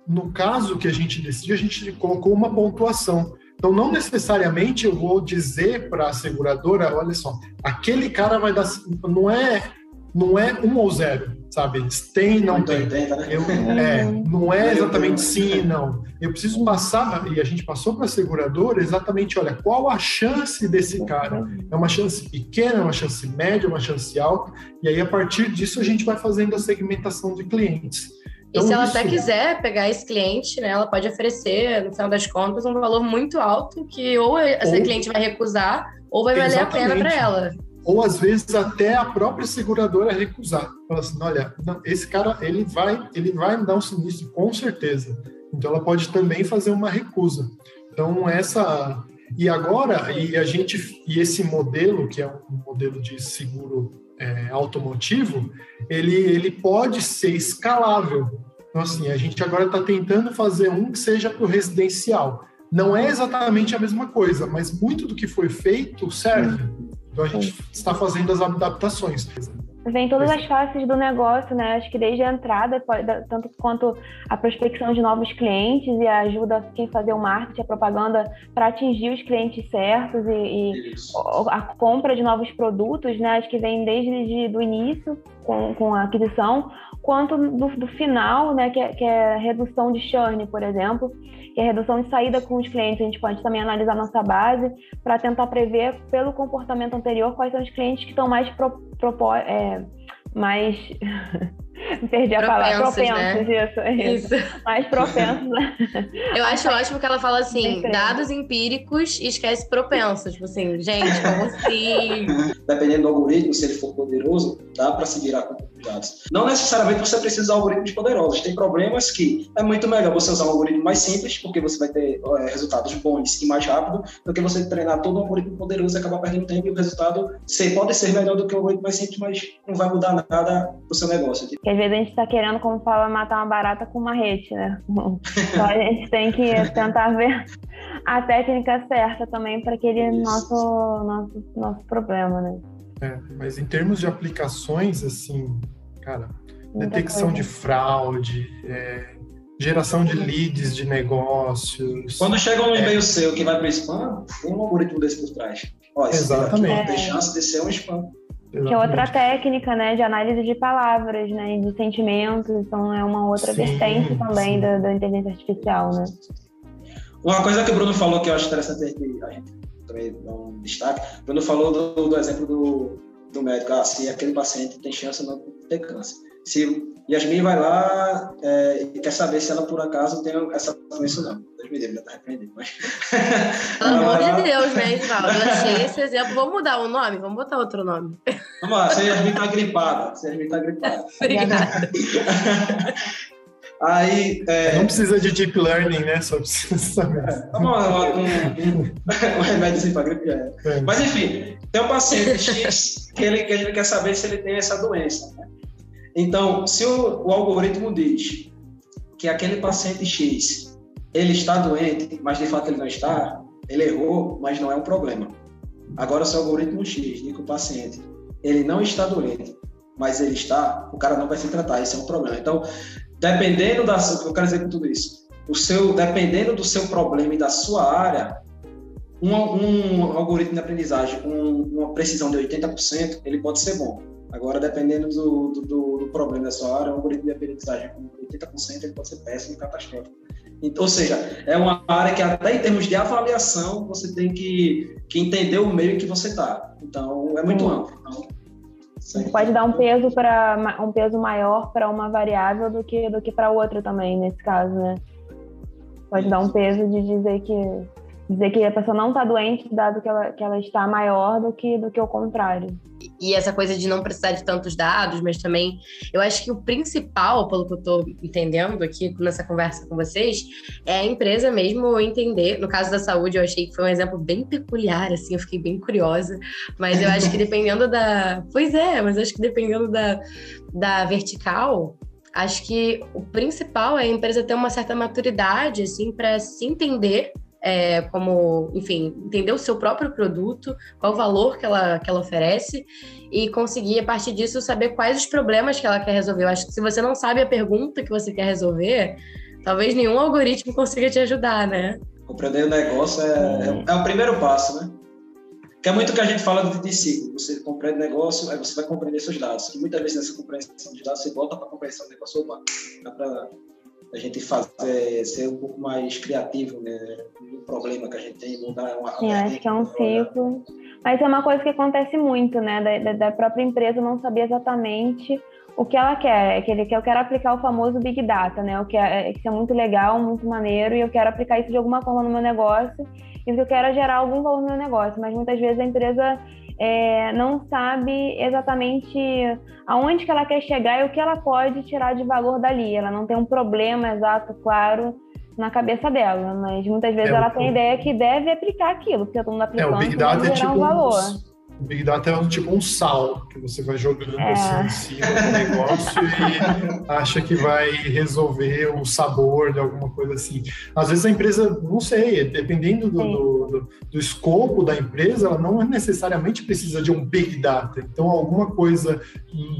No caso que a gente decidiu, a gente colocou uma pontuação. Então, não necessariamente eu vou dizer para a seguradora, olha só, aquele cara vai dar. Não é, não é um ou zero sabe? Tem, não tem. né? Eu, é, não é exatamente sim e não. Eu preciso passar, e a gente passou para a seguradora exatamente, olha, qual a chance desse cara? É uma chance pequena, é uma chance média, é uma chance alta, e aí a partir disso a gente vai fazendo a segmentação de clientes. Então, e se ela isso... até quiser pegar esse cliente, né, ela pode oferecer, no final das contas, um valor muito alto que ou essa ou... cliente vai recusar ou vai valer Exatamente. a pena para ela ou às vezes até a própria seguradora recusar. Fala assim, olha, não, esse cara ele vai, ele vai me dar um sinistro com certeza. Então ela pode também fazer uma recusa. Então essa e agora e a gente e esse modelo que é um modelo de seguro é, automotivo, ele ele pode ser escalável. Então assim a gente agora está tentando fazer um que seja para o residencial. Não é exatamente a mesma coisa, mas muito do que foi feito serve. Então a gente está fazendo as adaptações. Vem todas as faces do negócio, né? Acho que desde a entrada, tanto quanto a prospecção de novos clientes e a ajuda quem fazer o marketing, a propaganda para atingir os clientes certos e, e a compra de novos produtos, né? Acho que vem desde o início com, com a aquisição, quanto do, do final, né? Que é, que é redução de churn, por exemplo que é a redução de saída com os clientes. A gente pode também analisar nossa base para tentar prever, pelo comportamento anterior, quais são os clientes que estão mais, pro, pro, é, mais Perdi a palavra. Propensos, né? isso, é isso. isso. Mais propensos. Né? Eu acho ótimo que ela fala assim: dados empíricos e esquece propensos. Tipo assim, gente, como assim? Dependendo do algoritmo, se ele for poderoso, dá para se virar com dados. Não necessariamente você precisa usar algoritmos poderosos. Tem problemas que é muito melhor você usar um algoritmo mais simples, porque você vai ter é, resultados bons e mais rápido, do que você treinar todo um algoritmo poderoso e acabar perdendo tempo e o resultado ser, pode ser melhor do que o algoritmo mais simples, mas não vai mudar nada pro seu negócio. Porque às vezes a gente está querendo, como fala, matar uma barata com uma rede, né? Então a gente tem que tentar ver a técnica certa também para aquele nosso, nosso, nosso problema, né? É, mas em termos de aplicações, assim, cara, detecção de fraude, é, geração de leads de negócios. Quando chega um e-mail é. seu que vai para o spam, tem um algoritmo desse por trás. Ó, Exatamente. Tem chance de ser um spam. Exatamente. Que é outra técnica, né, de análise de palavras, né, de sentimentos, então é uma outra sim, vertente também da, da, inteligência artificial, né. Uma coisa que o Bruno falou que eu acho interessante a gente também dar um destaque, o Bruno falou do, do exemplo do, do médico, ah, se aquele paciente tem chance de não ter câncer. Se Yasmin vai lá é, e quer saber se ela por acaso tem essa doença ou não. Deus me livre, já tá repreendido, mas... Pelo amor de Deus, né, Edvaldo? Eu achei esse exemplo. Vamos mudar o nome? Vamos botar outro nome. Vamos lá, se Yasmin tá gripada. Se Yasmin tá gripada. Obrigada. Aí, é... Não precisa de deep learning, né? Só precisa saber. Vamos lá, um, um, um remédio assim para gripe. É. É. Mas enfim, tem um paciente X que ele, que ele quer saber se ele tem essa doença. Né? Então, se o, o, algoritmo diz que aquele paciente X ele está doente, mas de fato ele não está, ele errou, mas não é um problema. Agora, se o algoritmo X diz que o paciente ele não está doente, mas ele está, o cara não vai se tratar, esse é um problema. Então, dependendo da, eu quero dizer com tudo isso, o seu, dependendo do seu problema e da sua área, um, um algoritmo de aprendizagem com uma precisão de 80%, ele pode ser bom. Agora, dependendo do, do, do, problema da sua área, um algoritmo de aprendizagem com 80% ele pode ser péssimo e catastrófico. Então, ou seja, é uma área que até em termos de avaliação você tem que, que entender o meio em que você está. Então, é muito amplo. Então, você pode dar um peso para um peso maior para uma variável do que do que para outra também nesse caso, né? Pode dar um peso de dizer que dizer que a pessoa não está doente dado que ela, que ela está maior do que do que o contrário e essa coisa de não precisar de tantos dados, mas também eu acho que o principal, pelo que eu estou entendendo aqui nessa conversa com vocês, é a empresa mesmo entender. No caso da saúde, eu achei que foi um exemplo bem peculiar, assim, eu fiquei bem curiosa, mas eu acho que dependendo da. Pois é, mas acho que dependendo da, da vertical, acho que o principal é a empresa ter uma certa maturidade, assim, para se entender é, como, enfim, entender o seu próprio produto, qual o valor que ela, que ela oferece e conseguir, a partir disso, saber quais os problemas que ela quer resolver. Eu acho que se você não sabe a pergunta que você quer resolver, talvez nenhum algoritmo consiga te ajudar, né? Compreender o negócio é, é, é o primeiro passo, né? Que é muito que a gente fala de, de ciclo. Você compreende o negócio, aí você vai compreender seus dados. E muitas vezes nessa compreensão de dados, você volta para a compreensão do negócio. Opa, dá para a gente fazer, ser um pouco mais criativo né, no problema que a gente tem, mudar uma Sim, acho que é um ciclo. Mas é uma coisa que acontece muito, né? Da, da, própria empresa não saber exatamente o que ela quer. É que ele quer, eu quero aplicar o famoso Big Data, né? O que é, que é muito legal, muito maneiro, e eu quero aplicar isso de alguma forma no meu negócio, e eu quero é gerar algum valor no meu negócio. Mas muitas vezes a empresa é, não sabe exatamente aonde que ela quer chegar e o que ela pode tirar de valor dali. Ela não tem um problema exato, claro, na cabeça dela, mas muitas vezes é, ela tem a ideia que deve aplicar aquilo, porque todo mundo aplicando é, o Big Data é tipo um valor. O Big Data é tipo um sal que você vai jogando é. assim em cima do negócio e acha que vai resolver o sabor de alguma coisa assim. Às vezes a empresa, não sei, dependendo do, do, do, do escopo da empresa, ela não necessariamente precisa de um Big Data. Então, alguma coisa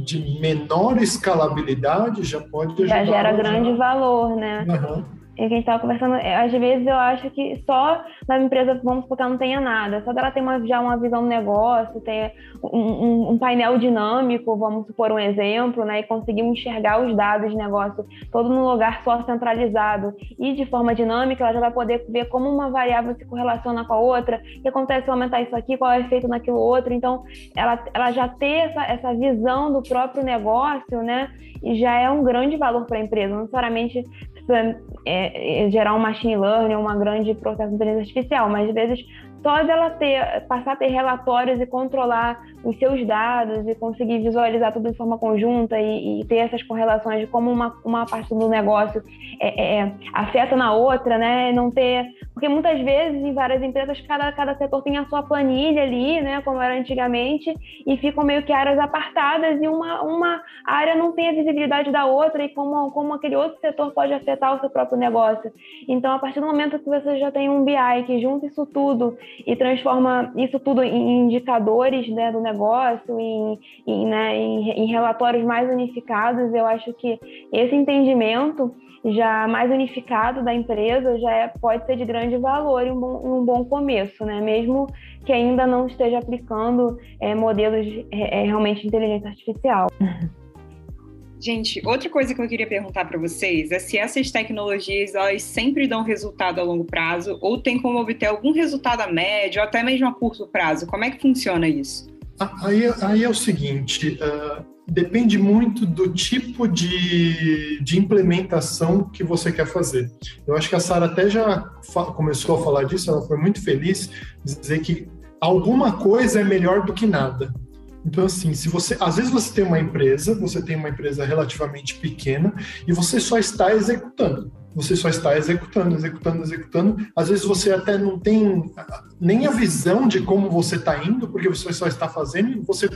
de menor escalabilidade já pode ajudar. Já gera grande valor, né? Uhum que a gente estava conversando, é, às vezes eu acho que só na empresa, vamos supor que ela não tenha nada, só dela ter uma, já uma visão do negócio, ter um, um, um, painel dinâmico, vamos supor um exemplo, né, e conseguir enxergar os dados de negócio todo num lugar só centralizado e de forma dinâmica, ela já vai poder ver como uma variável se correlaciona com a outra, o que acontece se aumentar isso aqui, qual é o efeito naquilo outro, então ela, ela já ter essa, essa visão do próprio negócio, né, e já é um grande valor para a empresa, não necessariamente é, é, gerar um machine learning, uma grande processo de inteligência artificial, mas às vezes só dela ter, passar a ter relatórios e controlar os seus dados e conseguir visualizar tudo de forma conjunta e, e ter essas correlações de como uma, uma parte do negócio é, é, afeta na outra, né? Não ter. Porque muitas vezes, em várias empresas, cada, cada setor tem a sua planilha ali, né? Como era antigamente, e ficam meio que áreas apartadas e uma, uma área não tem a visibilidade da outra e como, como aquele outro setor pode afetar o seu próprio negócio. Então, a partir do momento que você já tem um BI que junta isso tudo e transforma isso tudo em indicadores né, do negócio, em, em, né, em, em relatórios mais unificados, eu acho que esse entendimento já mais unificado da empresa já é, pode ser de grande valor e um bom, um bom começo, né? Mesmo que ainda não esteja aplicando é, modelos de, é, é realmente de inteligência artificial. Gente, outra coisa que eu queria perguntar para vocês é se essas tecnologias elas sempre dão resultado a longo prazo ou tem como obter algum resultado a médio ou até mesmo a curto prazo. Como é que funciona isso? Aí, aí é o seguinte, uh, depende muito do tipo de, de implementação que você quer fazer. Eu acho que a Sara até já começou a falar disso, ela foi muito feliz dizer que alguma coisa é melhor do que nada. Então, assim, se você. Às vezes você tem uma empresa, você tem uma empresa relativamente pequena e você só está executando. Você só está executando, executando, executando. Às vezes você até não tem nem a visão de como você está indo, porque você só está fazendo e você.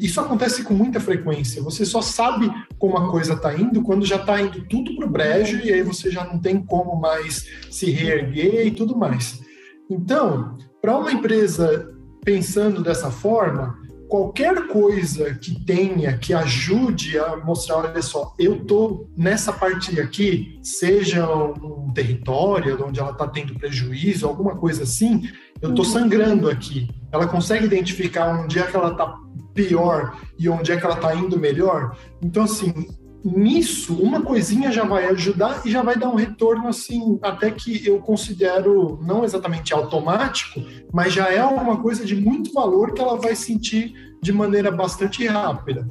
Isso acontece com muita frequência. Você só sabe como a coisa está indo quando já está indo tudo para o brejo e aí você já não tem como mais se reerguer e tudo mais. Então, para uma empresa pensando dessa forma, qualquer coisa que tenha que ajude a mostrar, olha só, eu tô nessa parte aqui, seja um território onde ela está tendo prejuízo, alguma coisa assim, eu tô uhum. sangrando aqui. Ela consegue identificar onde é que ela está pior e onde é que ela está indo melhor. Então, assim, nisso, uma coisinha já vai ajudar e já vai dar um retorno, assim, até que eu considero não exatamente automático, mas já é alguma coisa de muito valor que ela vai sentir de maneira bastante rápida.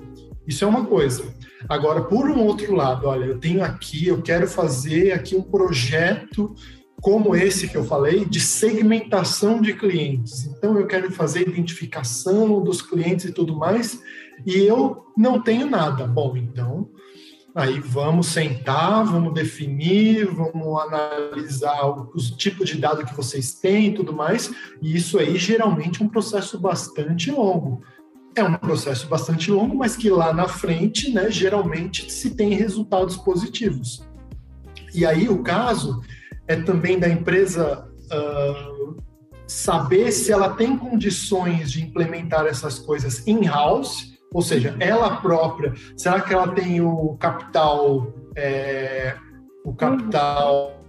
Isso é uma coisa. Agora, por um outro lado, olha, eu tenho aqui, eu quero fazer aqui um projeto como esse que eu falei, de segmentação de clientes. Então, eu quero fazer identificação dos clientes e tudo mais, e eu não tenho nada. Bom, então, Aí vamos sentar, vamos definir, vamos analisar os tipos de dado que vocês têm e tudo mais. E isso aí geralmente é um processo bastante longo. É um processo bastante longo, mas que lá na frente, né, geralmente se tem resultados positivos. E aí o caso é também da empresa uh, saber se ela tem condições de implementar essas coisas in-house ou seja, ela própria, será que ela tem o capital, é, o capital,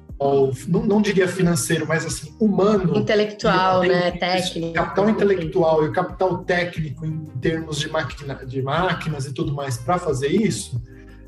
não, não, diria financeiro, mas assim, humano. Intelectual, né? Técnico. Capital intelectual e o capital técnico em termos de, máquina, de máquinas e tudo mais para fazer isso,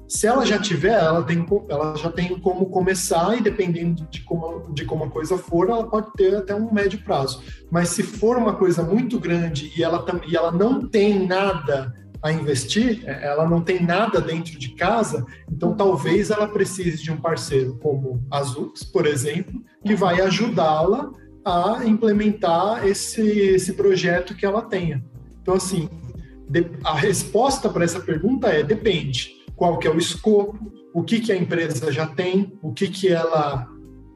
se ela já tiver, ela, tem, ela já tem como começar e dependendo de como, de como a coisa for, ela pode ter até um médio prazo. Mas se for uma coisa muito grande e ela, e ela não tem nada a investir, é, ela não tem nada dentro de casa, então talvez ela precise de um parceiro como a Zux, por exemplo, que vai ajudá-la a implementar esse, esse projeto que ela tenha. Então, assim, a resposta para essa pergunta é depende. Qual que é o escopo, o que, que a empresa já tem, o que, que ela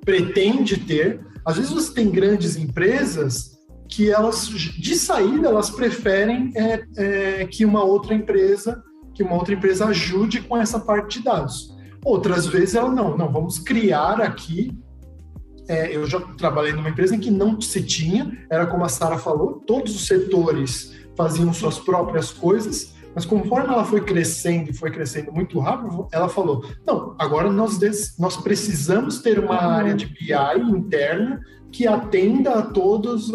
pretende ter. Às vezes você tem grandes empresas que elas, de saída, elas preferem é, é, que uma outra empresa, que uma outra empresa ajude com essa parte de dados. Outras vezes ela não, não, vamos criar aqui. É, eu já trabalhei numa empresa em que não se tinha, era como a Sara falou, todos os setores faziam suas próprias coisas, mas conforme ela foi crescendo e foi crescendo muito rápido, ela falou: não, agora nós, nós precisamos ter uma área de BI interna que atenda a, todos,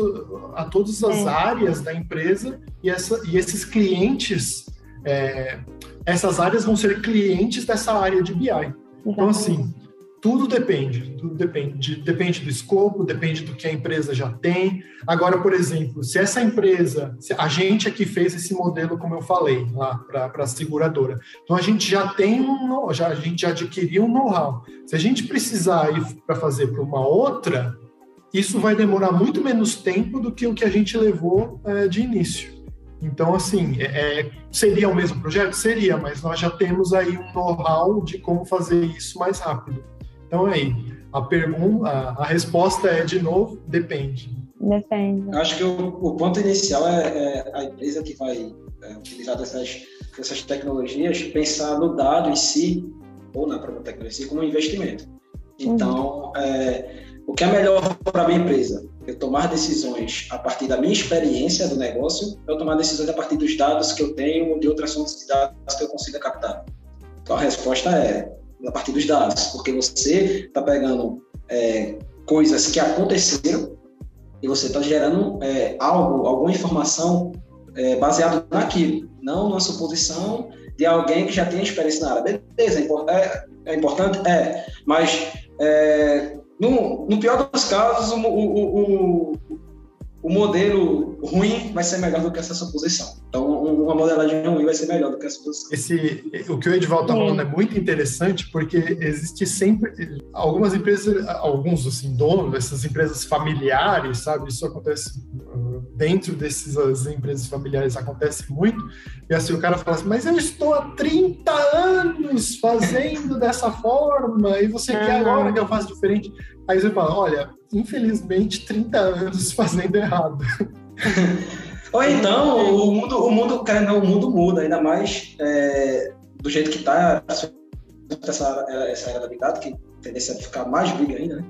a todas as é. áreas da empresa e, essa, e esses clientes, é, essas áreas vão ser clientes dessa área de BI. Então, assim, tudo depende, tudo depende, depende do escopo, depende do que a empresa já tem. Agora, por exemplo, se essa empresa, se a gente aqui fez esse modelo, como eu falei, lá para a seguradora, então a gente já tem um, já, a gente já adquiriu um know-how. Se a gente precisar ir para fazer para uma outra, isso vai demorar muito menos tempo do que o que a gente levou é, de início. Então, assim, é, é, seria o mesmo projeto? Seria, mas nós já temos aí um know-how de como fazer isso mais rápido. Então, aí, a pergunta, a, a resposta é, de novo, depende. Depende. Acho que o, o ponto inicial é, é, a empresa que vai é, utilizar dessas, dessas tecnologias pensar no dado em si, ou na própria tecnologia em si, como um investimento. Então, uhum. é, o que é melhor para a minha empresa? Eu tomar decisões a partir da minha experiência do negócio, ou tomar decisões a partir dos dados que eu tenho ou de outras fontes de dados que eu consiga captar? Então, a resposta é a partir dos dados, porque você está pegando é, coisas que aconteceram e você está gerando é, algo, alguma informação é, baseado naquilo, não na suposição de alguém que já tem experiência na área. Beleza, é, é, é importante? É, mas é, no, no, pior dos casos, o, o, o, o, modelo ruim vai ser melhor do que essa suposição. Então, uma modelagem ruim vai ser melhor do que essa suposição. Esse, o que o Edvaldo está falando é muito interessante, porque existe sempre algumas empresas, alguns assim, donos dessas empresas familiares, sabe? Isso acontece dentro dessas empresas familiares acontece muito, e assim o cara fala assim, mas eu estou há 30 anos fazendo dessa forma, e você quer agora que eu faça diferente? Aí você fala, olha, infelizmente 30 anos fazendo errado. Ou então, o mundo, o mundo, não, o mundo muda, ainda mais é, do jeito que está essa, essa era da Data, que tendência a ficar mais big ainda, né?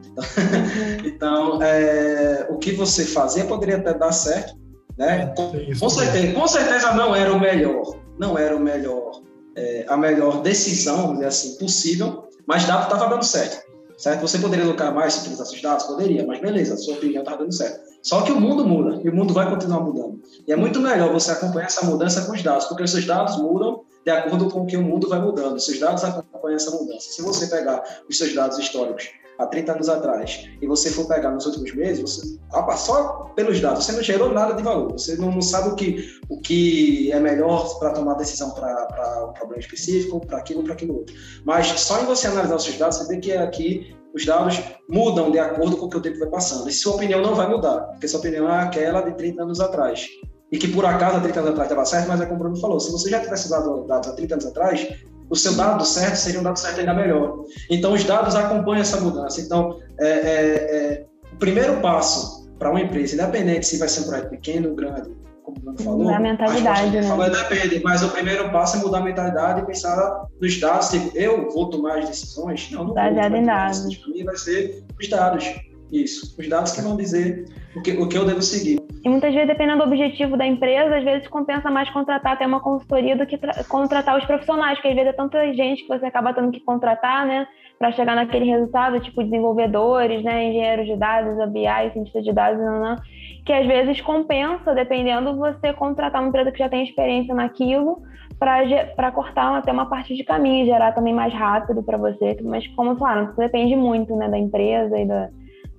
Então, então é, o que você fazia poderia até dar certo, né? Com, com, certeza, com certeza não era o melhor, não era o melhor, é, a melhor decisão, vamos dizer assim, possível, mas estava dando certo, certo? Você poderia lucrar mais se utilizasse os dados? Poderia, mas beleza, sua opinião estava dando certo. Só que o mundo muda, e o mundo vai continuar mudando. E é muito melhor você acompanhar essa mudança com os dados, porque os seus dados mudam de acordo com que o mundo vai mudando. Seus dados acompanham essa mudança. Se você pegar os seus dados históricos há 30 anos atrás e você for pegar nos últimos meses, você, só pelos dados, você não gerou nada de valor. Você não, não sabe o que, o que é melhor para tomar decisão para um problema específico, para aquilo, para aquilo outro. Mas só em você analisar os seus dados, você vê que aqui os dados mudam de acordo com o que o tempo vai passando. E sua opinião não vai mudar, porque sua opinião é aquela de 30 anos atrás e que por acaso há 30 anos atrás estava certo, mas é como o Bruno falou, se você já tivesse dado dados há 30 anos atrás, o seu dado certo seria um dado certo ainda melhor. Então, os dados acompanham essa mudança. Então, é, é, é, o primeiro passo para uma empresa, independente se vai ser um projeto pequeno ou grande, como o Bruno falou, a mentalidade, né? falou, depende, mas o primeiro passo é mudar a mentalidade e pensar nos dados. Tipo, eu vou tomar as decisões? Não, não Baseado em dados. Para mim vai ser os dados. Isso, os dados que vão dizer o que, o que eu devo seguir. E muitas vezes, dependendo do objetivo da empresa, às vezes compensa mais contratar até uma consultoria do que contratar os profissionais, porque às vezes é tanta gente que você acaba tendo que contratar, né, para chegar naquele resultado, tipo desenvolvedores, né, engenheiros de dados, BI, cientistas de dados, não, não, que às vezes compensa, dependendo, você contratar uma empresa que já tem experiência naquilo para cortar até uma parte de caminho, gerar também mais rápido para você. Mas, como falaram, depende muito né, da empresa e da,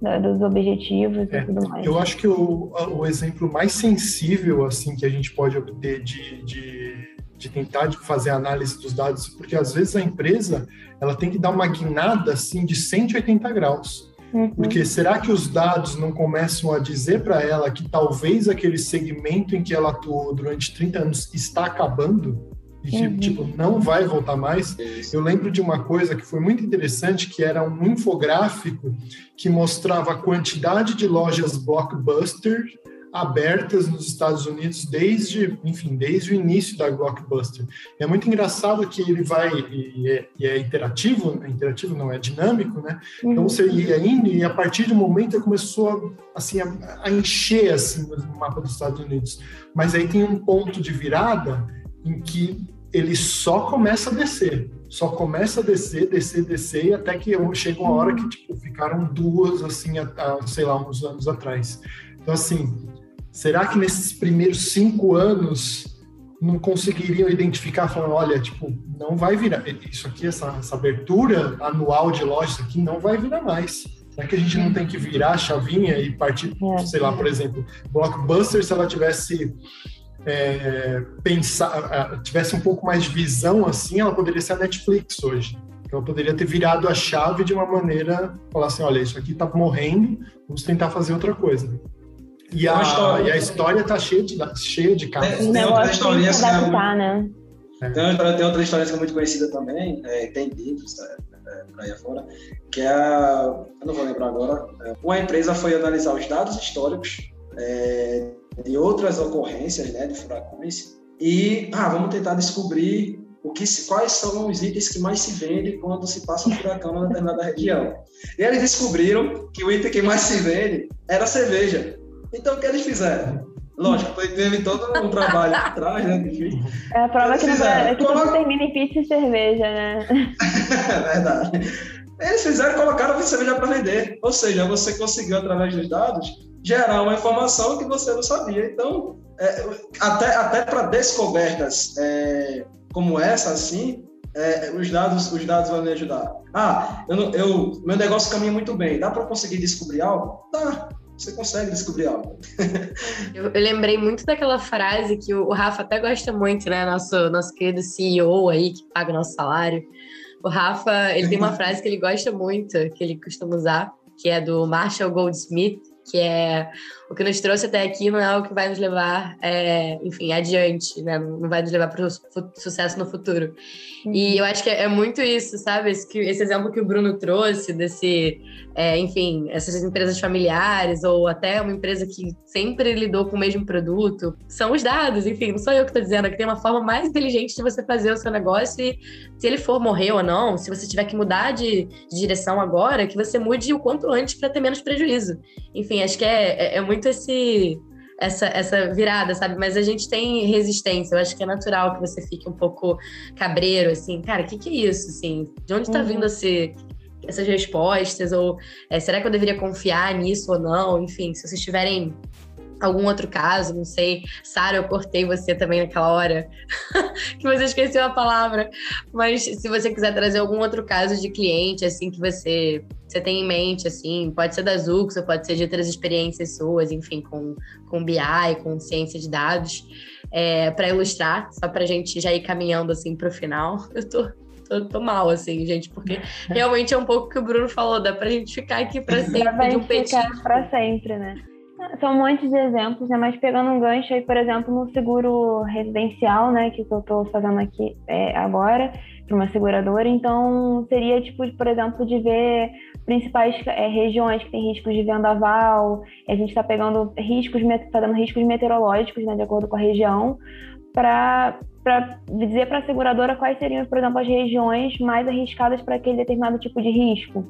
da, dos objetivos é, e tudo mais. Eu acho que o, o exemplo mais sensível assim que a gente pode obter de, de, de tentar fazer a análise dos dados, porque às vezes a empresa ela tem que dar uma guinada assim de 180 graus. Uhum. Porque será que os dados não começam a dizer para ela que talvez aquele segmento em que ela atuou durante 30 anos está acabando? E que uhum. tipo não vai voltar mais. Eu lembro de uma coisa que foi muito interessante, que era um infográfico que mostrava a quantidade de lojas blockbuster abertas nos Estados Unidos desde, enfim, desde o início da Blockbuster. É muito engraçado que ele vai e é, e é interativo, é interativo não é dinâmico, né? Então uhum. Então você ia indo e a partir do momento começou assim a, a encher assim o mapa dos Estados Unidos. Mas aí tem um ponto de virada em que ele só começa a descer, só começa a descer, descer, descer, e até que chega uma hora que tipo, ficaram duas, assim, sei lá, uns anos atrás. Então, assim, será que nesses primeiros cinco anos não conseguiriam identificar, falando, olha, tipo, não vai virar, isso aqui, essa, essa abertura anual de lojas aqui não vai virar mais. Será que a gente não tem que virar a chavinha e partir, é. sei lá, por exemplo, Blockbuster, se ela tivesse é, pensar, tivesse um pouco mais de visão assim, ela poderia ser a Netflix hoje. Então, eu poderia ter virado a chave de uma maneira, falar assim, olha, isso aqui está morrendo, vamos tentar fazer outra coisa. E a, história, e a história está cheia de, cheia de casos. Tem, tem outra história que é, né? Tem, outra, tem outra história que é muito conhecida também, é, tem livros é, é, por aí afora, que é a, eu não vou lembrar agora, é, uma empresa foi analisar os dados históricos é, de outras ocorrências, né, de furacões, e ah, vamos tentar descobrir o que, quais são os itens que mais se vendem quando se passa um furacão na determinada região. E eles descobriram que o item que mais se vende era cerveja. Então, o que eles fizeram? Lógico, teve todo um trabalho atrás, né? Enfim. É a prova que, fizeram, não, que tudo termina em pizza e cerveja, né? é verdade. Eles fizeram colocaram a cerveja para vender. Ou seja, você conseguiu, através dos dados, gerar uma informação que você não sabia. Então, é, até, até para descobertas é, como essa, assim, é, os dados os dados vão me ajudar. Ah, eu, eu meu negócio caminha muito bem. Dá para conseguir descobrir algo? Dá você consegue descobrir algo. eu, eu, lembrei muito daquela frase que o, o, Rafa até gosta muito, né? Nosso, nosso querido CEO aí, que paga o nosso salário. O Rafa, ele tem uma frase que ele gosta muito, que ele costuma usar, que é do Marshall Goldsmith, que é o que nos trouxe até aqui não é o que vai nos levar, é, enfim, adiante, né? Não vai nos levar para o sucesso no futuro. Uhum. E eu acho que é, é, muito isso, sabe? Esse, esse, exemplo que o Bruno trouxe, desse, é, enfim, essas empresas familiares ou até uma empresa que sempre lidou com o mesmo produto, são os dados, enfim, não sou eu que estou dizendo, é que tem uma forma mais inteligente de você fazer o seu negócio e se ele for morrer ou não, se você tiver que mudar de, de direção agora, que você mude o quanto antes para ter menos prejuízo. Enfim, acho que é, é, é muito esse essa, essa virada, sabe? Mas a gente tem resistência. Eu acho que é natural que você fique um pouco cabreiro, assim, cara, o que, que é isso? Assim, de onde está uhum. vindo esse, essas respostas? Ou é, será que eu deveria confiar nisso ou não? Enfim, se vocês tiverem algum outro caso, não sei. Sara, eu cortei você também naquela hora que você esqueceu a palavra. Mas se você quiser trazer algum outro caso de cliente, assim, que você, você tem em mente, assim, pode ser da Zux, ou pode ser de outras experiências suas, enfim, com, com BI, com ciência de dados, é, para ilustrar, só para a gente já ir caminhando, assim, para o final. Eu tô tô, tô, mal, assim, gente, porque realmente é um pouco o que o Bruno falou, dá pra gente ficar aqui pra sempre. Gente um ficar pra sempre, né? São um monte de exemplos, né? Mas pegando um gancho aí, por exemplo, no seguro residencial, né? Que eu estou fazendo aqui é, agora, para uma seguradora. Então, seria, tipo, por exemplo, de ver principais é, regiões que têm riscos de vendaval. A gente está pegando riscos, está dando riscos meteorológicos, né? De acordo com a região, para para dizer para a seguradora quais seriam, por exemplo, as regiões mais arriscadas para aquele determinado tipo de risco.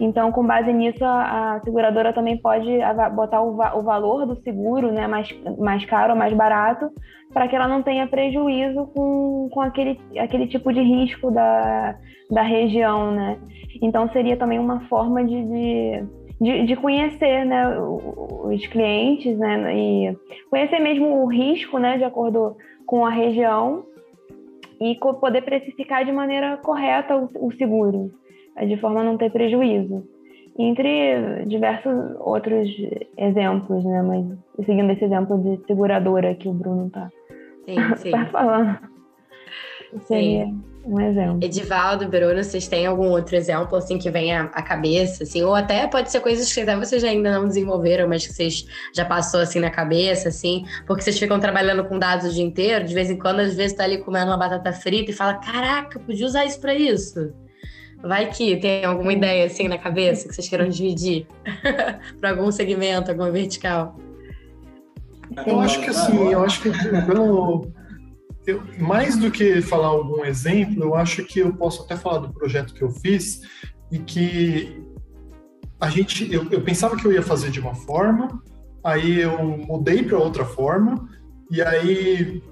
Então, com base nisso, a, a seguradora também pode botar o, va o, valor do seguro, né, mais, mais caro ou mais barato, para que ela não tenha prejuízo com, com aquele, aquele tipo de risco da, da região, né. Então, seria também uma forma de, de, de, de conhecer, né, os clientes, né, e conhecer mesmo o risco, né, de acordo com a região e poder precificar de maneira correta o, o seguro de forma a não ter prejuízo. Entre diversos outros exemplos, né? Mas seguindo esse exemplo de seguradora que o Bruno tá, tá falando. Seria sim. Um exemplo. Edivaldo, Bruno, vocês têm algum outro exemplo assim que venha à cabeça, assim, ou até pode ser coisas que até vocês ainda não desenvolveram, mas que vocês já passou assim na cabeça, assim, porque vocês ficam trabalhando com dados o dia inteiro, de vez em quando, às vezes tá ali comendo uma batata frita e fala, caraca, podia usar isso para isso. Vai que tem alguma ideia assim na cabeça que vocês queiram dividir para algum segmento, alguma vertical. Eu acho que assim, eu acho que pelo, eu, mais do que falar algum exemplo, eu acho que eu posso até falar do projeto que eu fiz e que a gente, eu, eu pensava que eu ia fazer de uma forma, aí eu mudei para outra forma e aí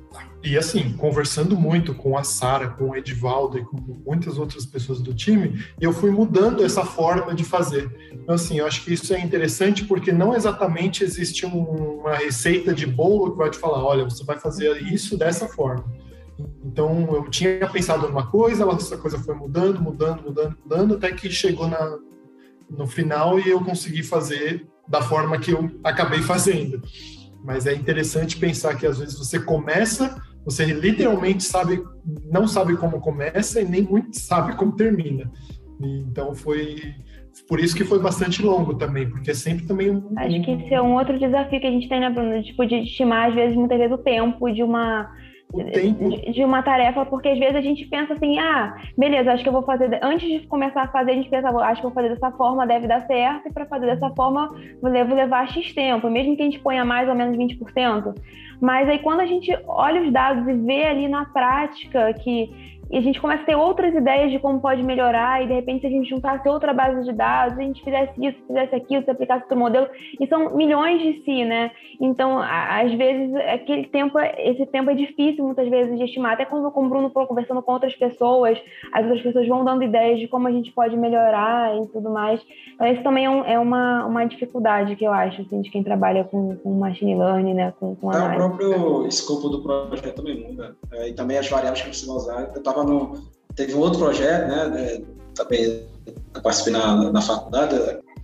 e assim, conversando muito com a Sara, com o Edivaldo e com muitas outras pessoas do time, eu fui mudando essa forma de fazer. Então, assim, eu acho que isso é interessante porque não exatamente existe uma receita de bolo que vai te falar, olha, você vai fazer isso dessa forma. Então, eu tinha pensado numa coisa, essa coisa foi mudando, mudando, mudando, mudando, até que chegou na, no final e eu consegui fazer da forma que eu acabei fazendo. Mas é interessante pensar que às vezes você começa você literalmente sabe, não sabe como começa e nem muito sabe como termina. Então foi por isso que foi bastante longo também, porque é sempre também um. Acho que esse é um outro desafio que a gente tem, né, Bruno? Tipo, de estimar, às vezes, muitas vezes, o tempo de uma. De, de, uma tarefa, porque às vezes a gente pensa assim, ah, beleza, acho que eu vou fazer. Antes de começar a fazer, a gente pensa, acho que vou fazer dessa forma, deve dar certo, e para fazer dessa forma, vou levar X tempo, mesmo que a gente ponha mais ou menos 20%. Mas aí quando a gente olha os dados e vê ali na prática que e a gente começa a ter outras ideias de como pode melhorar, e de repente, se a gente juntasse outra base de dados, a gente fizesse isso, fizesse aquilo, se aplicasse outro modelo, e são milhões de si, né? Então, às vezes, aquele tempo, esse tempo é difícil muitas vezes de estimar, até quando com o Bruno conversando com outras pessoas, as outras pessoas vão dando ideias de como a gente pode melhorar e tudo mais. Então, isso também é, um, é uma, uma dificuldade que eu acho, assim, de quem trabalha com, com machine learning, né? Com, com análise. É, o próprio escopo do projeto também muda, é, e também as variáveis que você vai usar. Eu estava no. Teve um outro projeto, né? Também eu participei na, na faculdade,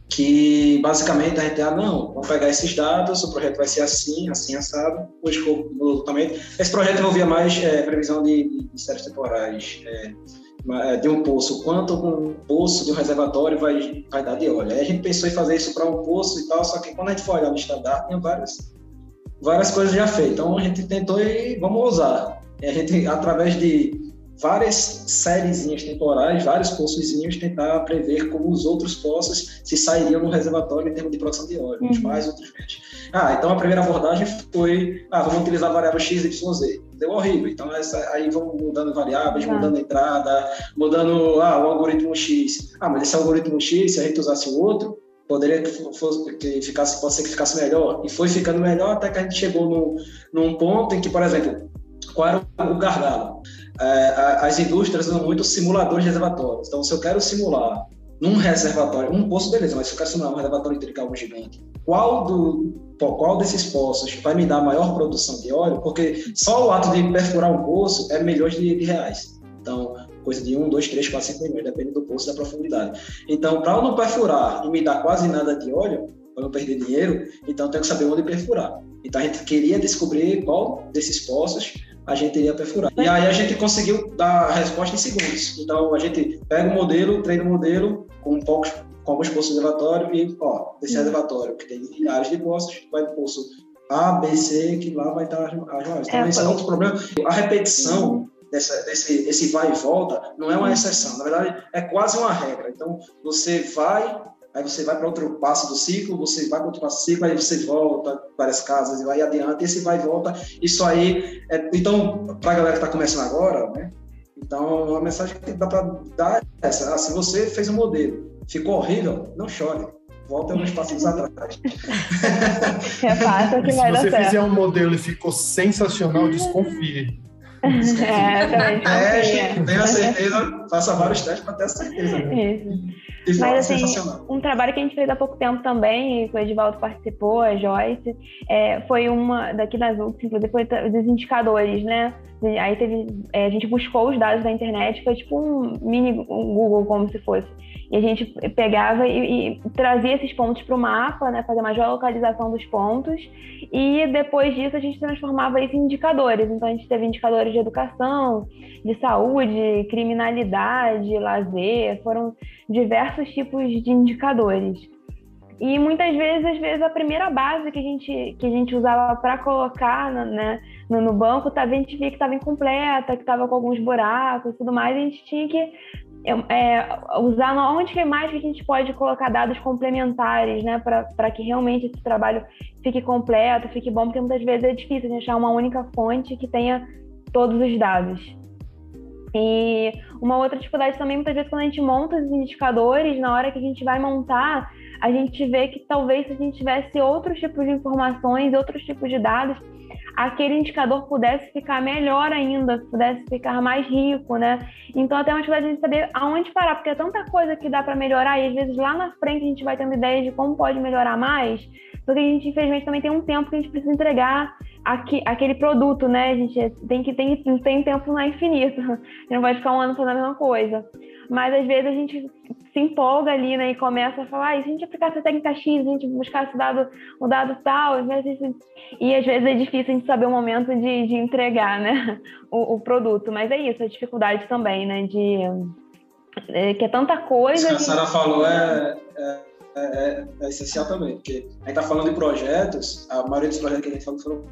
que basicamente a gente, ah, não, vamos pegar esses dados, o projeto vai ser assim, assim, assado, o escopo mudou totalmente. Esse projeto envolvia mais é, previsão de, de séries temporais, é, é, de um poço, quanto um poço de um reservatório vai, vai dar de óleo. Aí a gente pensou em fazer isso para um poço e tal, só que quando a gente foi olhar no estandarte, tinha várias, várias coisas já feitas. Então a gente tentou e vamos usar. E a gente, através de várias sériezinhas temporais, vários poçozinhos, tentar prever como os outros poços se sairiam no reservatório em termos de produção de óleo, uns uhum. mais, outros menos. Ah, então a primeira abordagem foi, ah, vamos utilizar a variável x, y, z. Deu horrível. Então essa, aí vamos mudando variáveis, uhum. mudando a entrada, mudando ah, o algoritmo x. Ah, mas esse algoritmo x, se a gente usasse o outro, poderia que, fosse, que ficasse, pode ser que ficasse melhor. E foi ficando melhor até que a gente chegou no, num ponto em que, por exemplo, qual era o gargalo? É, as indústrias usam muito simuladores de reservatórios. Então, se eu quero simular num reservatório, um poço, beleza, mas se eu quero simular um reservatório hidráulico algo gigante, qual, do, qual desses poços vai me dar maior produção de óleo? Porque só o ato de perfurar um poço é milhões de, de reais. Então, coisa de 1, 2, 3, 4, 5 milhões, depende do poço e da profundidade. Então, para eu não perfurar e me dar quase nada de óleo, para não perder dinheiro, então eu tenho que saber onde perfurar. Então, a gente queria descobrir qual desses poços a gente iria perfurar. E aí a gente conseguiu dar a resposta em segundos. Então a gente pega o modelo, treina o modelo com poucos com alguns poços elevatórios e, ó, desse uhum. elevatório que tem milhares de poços, vai o poço A, B, C, que lá vai estar as maiores. Então, é, esse é outro problema. A repetição uhum. dessa, desse esse vai e volta não é uma exceção. Na verdade, é quase uma regra. Então, você vai aí você vai para outro passo do ciclo, você vai para outro passo do ciclo, aí você volta várias casas e vai adiante, esse vai e volta. Isso aí, é, então, para a galera que está começando agora, né? Então, a mensagem que dá para dar é essa: ah, se você fez um modelo, ficou horrível, não chore. Volta alguns passos atrás. É fácil que se vai dar certo. Se você fizer um modelo e ficou sensacional, desconfie. É, também. Teste, tenha certeza, faça vários testes para ter a certeza. Né? Isso. Mas, assim, um trabalho que a gente fez há pouco tempo também, e o Edivaldo participou, a Joyce, é, foi uma, daqui das UX, inclusive, foi dos indicadores, né? Aí teve, é, a gente buscou os dados da internet, foi tipo um mini Google, como se fosse. E a gente pegava e, e trazia esses pontos para o mapa, né, fazer uma geolocalização dos pontos, e depois disso a gente transformava isso em indicadores. Então a gente teve indicadores de educação, de saúde, criminalidade, lazer, foram diversos tipos de indicadores. E muitas vezes, às vezes, a primeira base que a gente, que a gente usava para colocar né, no, no banco, tá, a gente via que estava incompleta, que estava com alguns buracos e tudo mais, a gente tinha que é, usar onde mais que a gente pode colocar dados complementares, né, para que realmente esse trabalho fique completo, fique bom, porque muitas vezes é difícil achar uma única fonte que tenha todos os dados. E uma outra dificuldade também, muitas vezes, quando a gente monta os indicadores, na hora que a gente vai montar, a gente vê que talvez se a gente tivesse outros tipos de informações, outros tipos de dados, aquele indicador pudesse ficar melhor ainda, pudesse ficar mais rico, né? Então, até uma dificuldade de saber aonde parar, porque é tanta coisa que dá para melhorar e às vezes lá na frente a gente vai tendo ideias de como pode melhorar mais, porque a gente, infelizmente, também tem um tempo que a gente precisa entregar aqui, aquele produto, né? A gente tem que tem, tem tempo é infinito. A gente não vai ficar um ano fazendo a mesma coisa. Mas às vezes a gente se empolga ali, né, e começa a falar, ah, se a gente aplicar essa técnica X, a gente buscar esse dado, o dado tal, e às vezes é difícil a gente saber o momento de, de entregar, né, o, o produto, mas é isso, a dificuldade também, né, de é, que é tanta coisa. Isso que a Sara falou é, é, é, é, essencial também, porque a gente está falando de projetos, a maioria dos projetos que a gente falou foram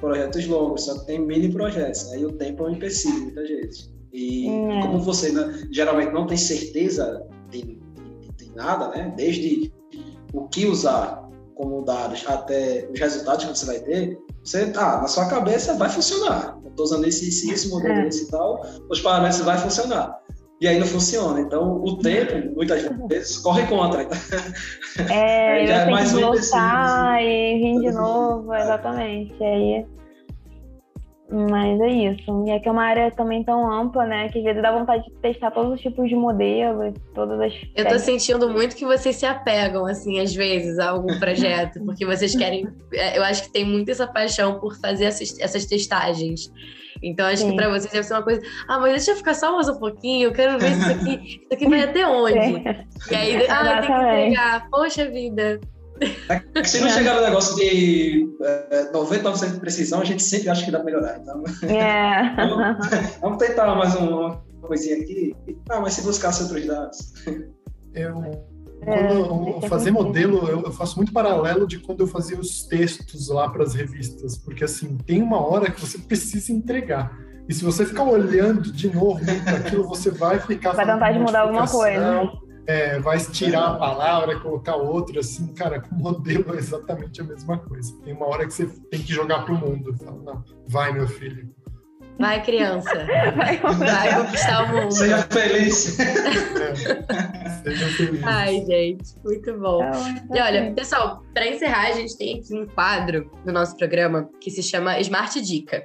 projetos longos, só que tem mini projetos, aí né, o tempo é um empecilho muitas vezes. E é. como você né, geralmente não tem certeza de, de, de, nada, né? Desde o que usar como dados até os resultados que você vai ter, você, ah, na sua cabeça vai funcionar. Estou usando esse, esse, esse modelo, é. esse tal, os parâmetros vai funcionar. E aí não funciona. Então, o tempo, muitas vezes, corre contra. É, eu é tenho que voltar e vir de novo, exatamente. E aí mas é isso. E é que é uma área também tão ampla, né? Que às vezes dá vontade de testar todos os tipos de modelos, todas as. Eu tô sentindo muito que vocês se apegam, assim, às vezes, a algum projeto, porque vocês querem. É, eu acho que tem muito essa paixão por fazer essas, essas testagens. Então, acho Sim. que para vocês deve ser uma coisa. Ah, mas deixa eu ficar só mais um pouquinho, eu quero ver se isso aqui, isso aqui vai até onde. É. E aí, ah, tem que entregar. Poxa vida. É se não chegar no negócio de é, 90% de precisão, a gente sempre acha que dá para melhorar. Então, é. vamos, vamos, tentar mais uma coisinha aqui. Ah, mas se buscasse outros dados. Eu, quando eu fazer modelo, eu, eu, faço muito paralelo de quando eu fazia os textos lá para as revistas, porque assim, tem uma hora que você precisa entregar. E se você ficar olhando de novo aquilo, você vai ficar. Vai tentar de mudar alguma coisa é, vai tirar a palavra, colocar outra, assim, cara, com o modelo é exatamente a mesma coisa. Tem uma hora que você tem que jogar pro mundo. Fala, não, vai, meu filho. Vai, criança. Vai, vai conquistar o mundo. Seja feliz. É, seja feliz. Ai, gente, muito bom. E olha, pessoal, para encerrar, a gente tem aqui um quadro no nosso programa que se chama Smart Dica.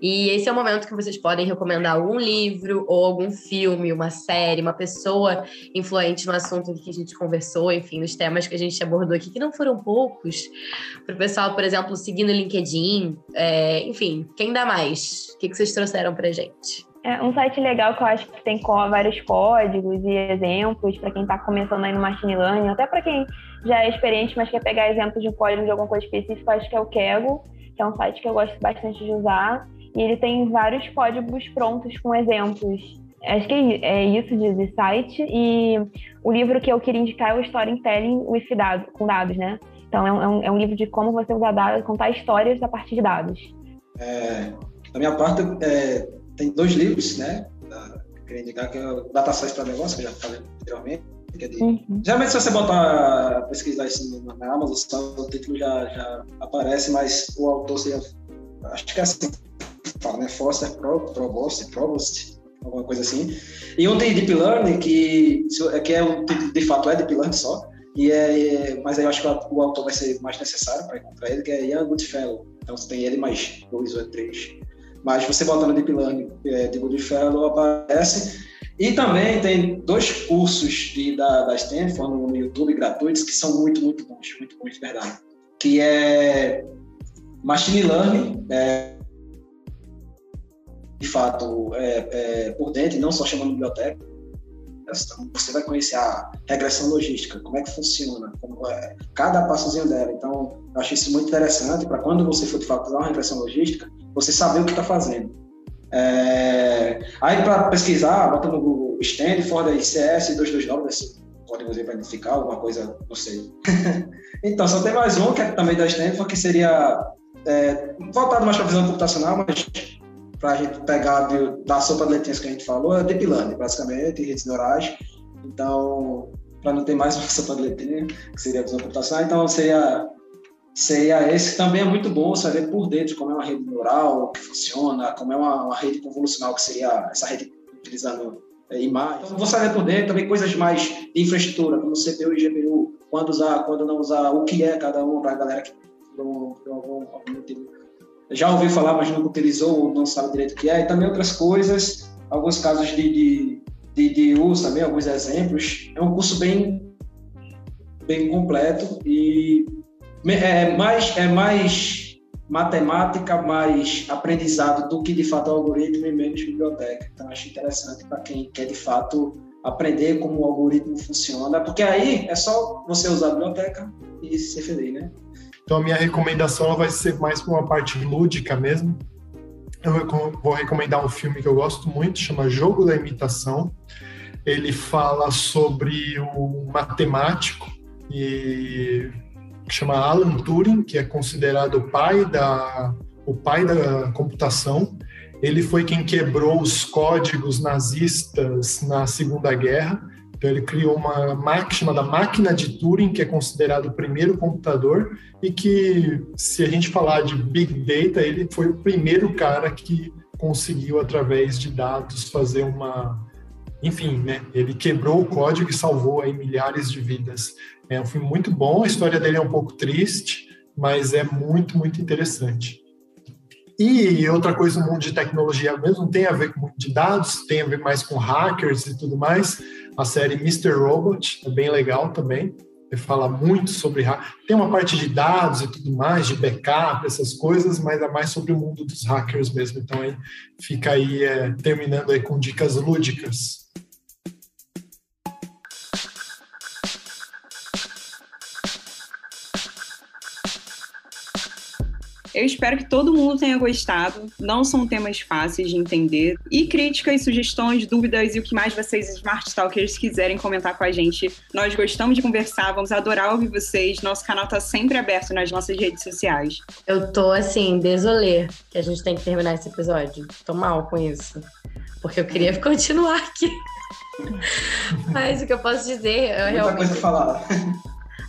E esse é o momento que vocês podem recomendar algum livro ou algum filme, uma série, uma pessoa influente no assunto que a gente conversou, enfim, nos temas que a gente abordou aqui, que não foram poucos. Para o pessoal, por exemplo, seguir no LinkedIn, é, enfim, quem dá mais? O que, que vocês trouxeram para gente? É um site legal que eu acho que tem vários códigos e exemplos para quem está começando aí no machine learning, até para quem já é experiente, mas quer pegar exemplos de um código de alguma coisa específica, acho que é o Kaggle, que é um site que eu gosto bastante de usar. E ele tem vários códigos prontos com exemplos. Acho que é isso de, site. E o livro que eu queria indicar é o Storytelling with dados, com dados, né? Então é um, é um livro de como você usar dados, contar histórias a partir de dados. É, da minha parte, é, tem dois livros, né? Da, queria indicar, que é o Data Science para Negócio, que eu já falei anteriormente. É de, uhum. Geralmente, se você botar, pesquisar isso na, Amazon, o título já, já aparece, mas o autor seria, acho que é assim fala, né? Foster Provost, Provost, alguma coisa assim. E um tem Deep Learning, que, que é um, de fato é Deep Learning só, e é, mas aí eu acho que o autor vai ser mais necessário para encontrar ele, que é Ian Goodfellow. Então você tem ele mais dois ou três mas você bota no Deep Learning é, de Goodfellow, aparece. E também tem dois cursos de, da, da Stanford no YouTube gratuitos que são muito, muito bons, muito bons de verdade. Que é Machine Learning, é, de fato, é, é, por dentro, não só chamando biblioteca, então, você vai conhecer a regressão logística, como é que funciona, como é, cada passozinho dela. Então, eu acho isso muito interessante para quando você for de fato fazer uma regressão logística, você saber o que está fazendo. É, aí, para pesquisar, bota no Google Stanford ICS 229, esse código para identificar alguma coisa, não sei. então, só tem mais um, que é também da Stanford, que seria é, voltado mais para a visão computacional, mas para a gente pegar de, da sopa de letrinhas que a gente falou, é Deep Learning, basicamente, redes neurais. Então, para não ter mais uma sopa de letrinha, que seria a visão computacional, então seria, que também é muito bom ver por dentro como é uma rede neural, que funciona, como é uma, uma rede convolucional, que seria essa rede utilizando é, imagem. Então, você ver por dentro também coisas mais de infraestrutura, como CPU e GPU, quando usar, quando não usar, o que é cada um, para a galera que não, já ouviu falar, mas nunca utilizou ou não sabe direito o que é, e também outras coisas, alguns casos de, de, de, de uso também, alguns exemplos. É um curso bem, bem completo e é mais, é mais matemática, mais aprendizado do que de fato o algoritmo e menos biblioteca. Então acho interessante para quem quer de fato aprender como o algoritmo funciona, porque aí é só você usar a biblioteca e ser feliz, né? Então, a minha recomendação vai ser mais para uma parte lúdica mesmo. Eu vou recomendar um filme que eu gosto muito, chama Jogo da Imitação. Ele fala sobre o matemático e chama Alan Turing, que é considerado o pai da o pai da computação. Ele foi quem quebrou os códigos nazistas na Segunda Guerra então ele criou uma máquina chamada máquina de Turing, que é considerado o primeiro computador e que, se a gente falar de Big Data, ele foi o primeiro cara que conseguiu, através de dados, fazer uma... Enfim, né? Ele quebrou o código e salvou aí milhares de vidas. É um filme muito bom, a história dele é um pouco triste, mas é muito, muito interessante. E outra coisa no mundo de tecnologia mesmo tem a ver com de dados, tem a ver mais com hackers e tudo mais a série Mr. Robot, é bem legal também. Ele fala muito sobre. Tem uma parte de dados e tudo mais, de backup, essas coisas, mas é mais sobre o mundo dos hackers mesmo. Então, aí fica aí, é, terminando aí com dicas lúdicas. Eu espero que todo mundo tenha gostado. Não são temas fáceis de entender. E críticas, sugestões, dúvidas e o que mais vocês, Smart Talkers, quiserem comentar com a gente. Nós gostamos de conversar, vamos adorar ouvir vocês. Nosso canal está sempre aberto nas nossas redes sociais. Eu tô assim, desolê que a gente tem que terminar esse episódio. Tô mal com isso. Porque eu queria continuar aqui. Mas o que eu posso dizer, eu Muita realmente. coisa falar.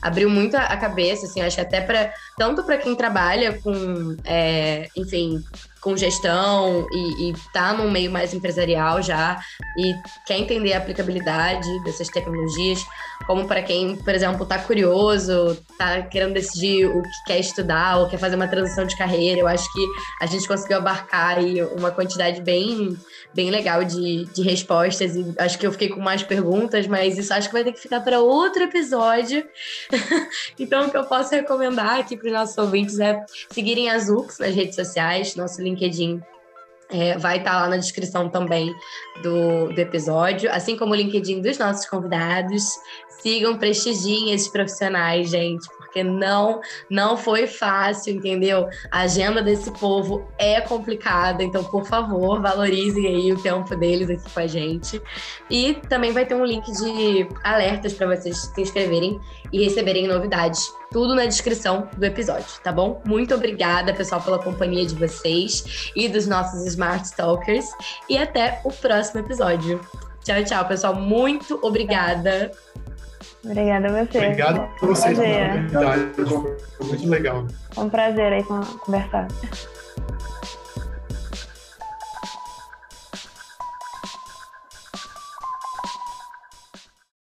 Abriu muito a cabeça, assim, acho até para tanto para quem trabalha com, é, enfim, com gestão e, e tá num meio mais empresarial já e quer entender a aplicabilidade dessas tecnologias, como para quem, por exemplo, está curioso, está querendo decidir o que quer estudar ou quer fazer uma transição de carreira. Eu acho que a gente conseguiu abarcar aí uma quantidade bem, bem legal de, de respostas e acho que eu fiquei com mais perguntas, mas isso acho que vai ter que ficar para outro episódio. então, o que eu posso recomendar aqui para os nossos ouvintes é seguirem a Zux nas redes sociais, nosso LinkedIn é, vai estar tá lá na descrição também do, do episódio, assim como o LinkedIn dos nossos convidados. Sigam, prestigiem esses profissionais, gente, porque não não foi fácil, entendeu? A agenda desse povo é complicada, então, por favor, valorizem aí o tempo deles aqui com a gente. E também vai ter um link de alertas para vocês se inscreverem e receberem novidades. Tudo na descrição do episódio, tá bom? Muito obrigada, pessoal, pela companhia de vocês e dos nossos Smart Talkers. E até o próximo episódio. Tchau, tchau, pessoal. Muito obrigada. Obrigada a você. Obrigado a vocês pela oportunidade. Foi muito legal. Foi um prazer aí conversar.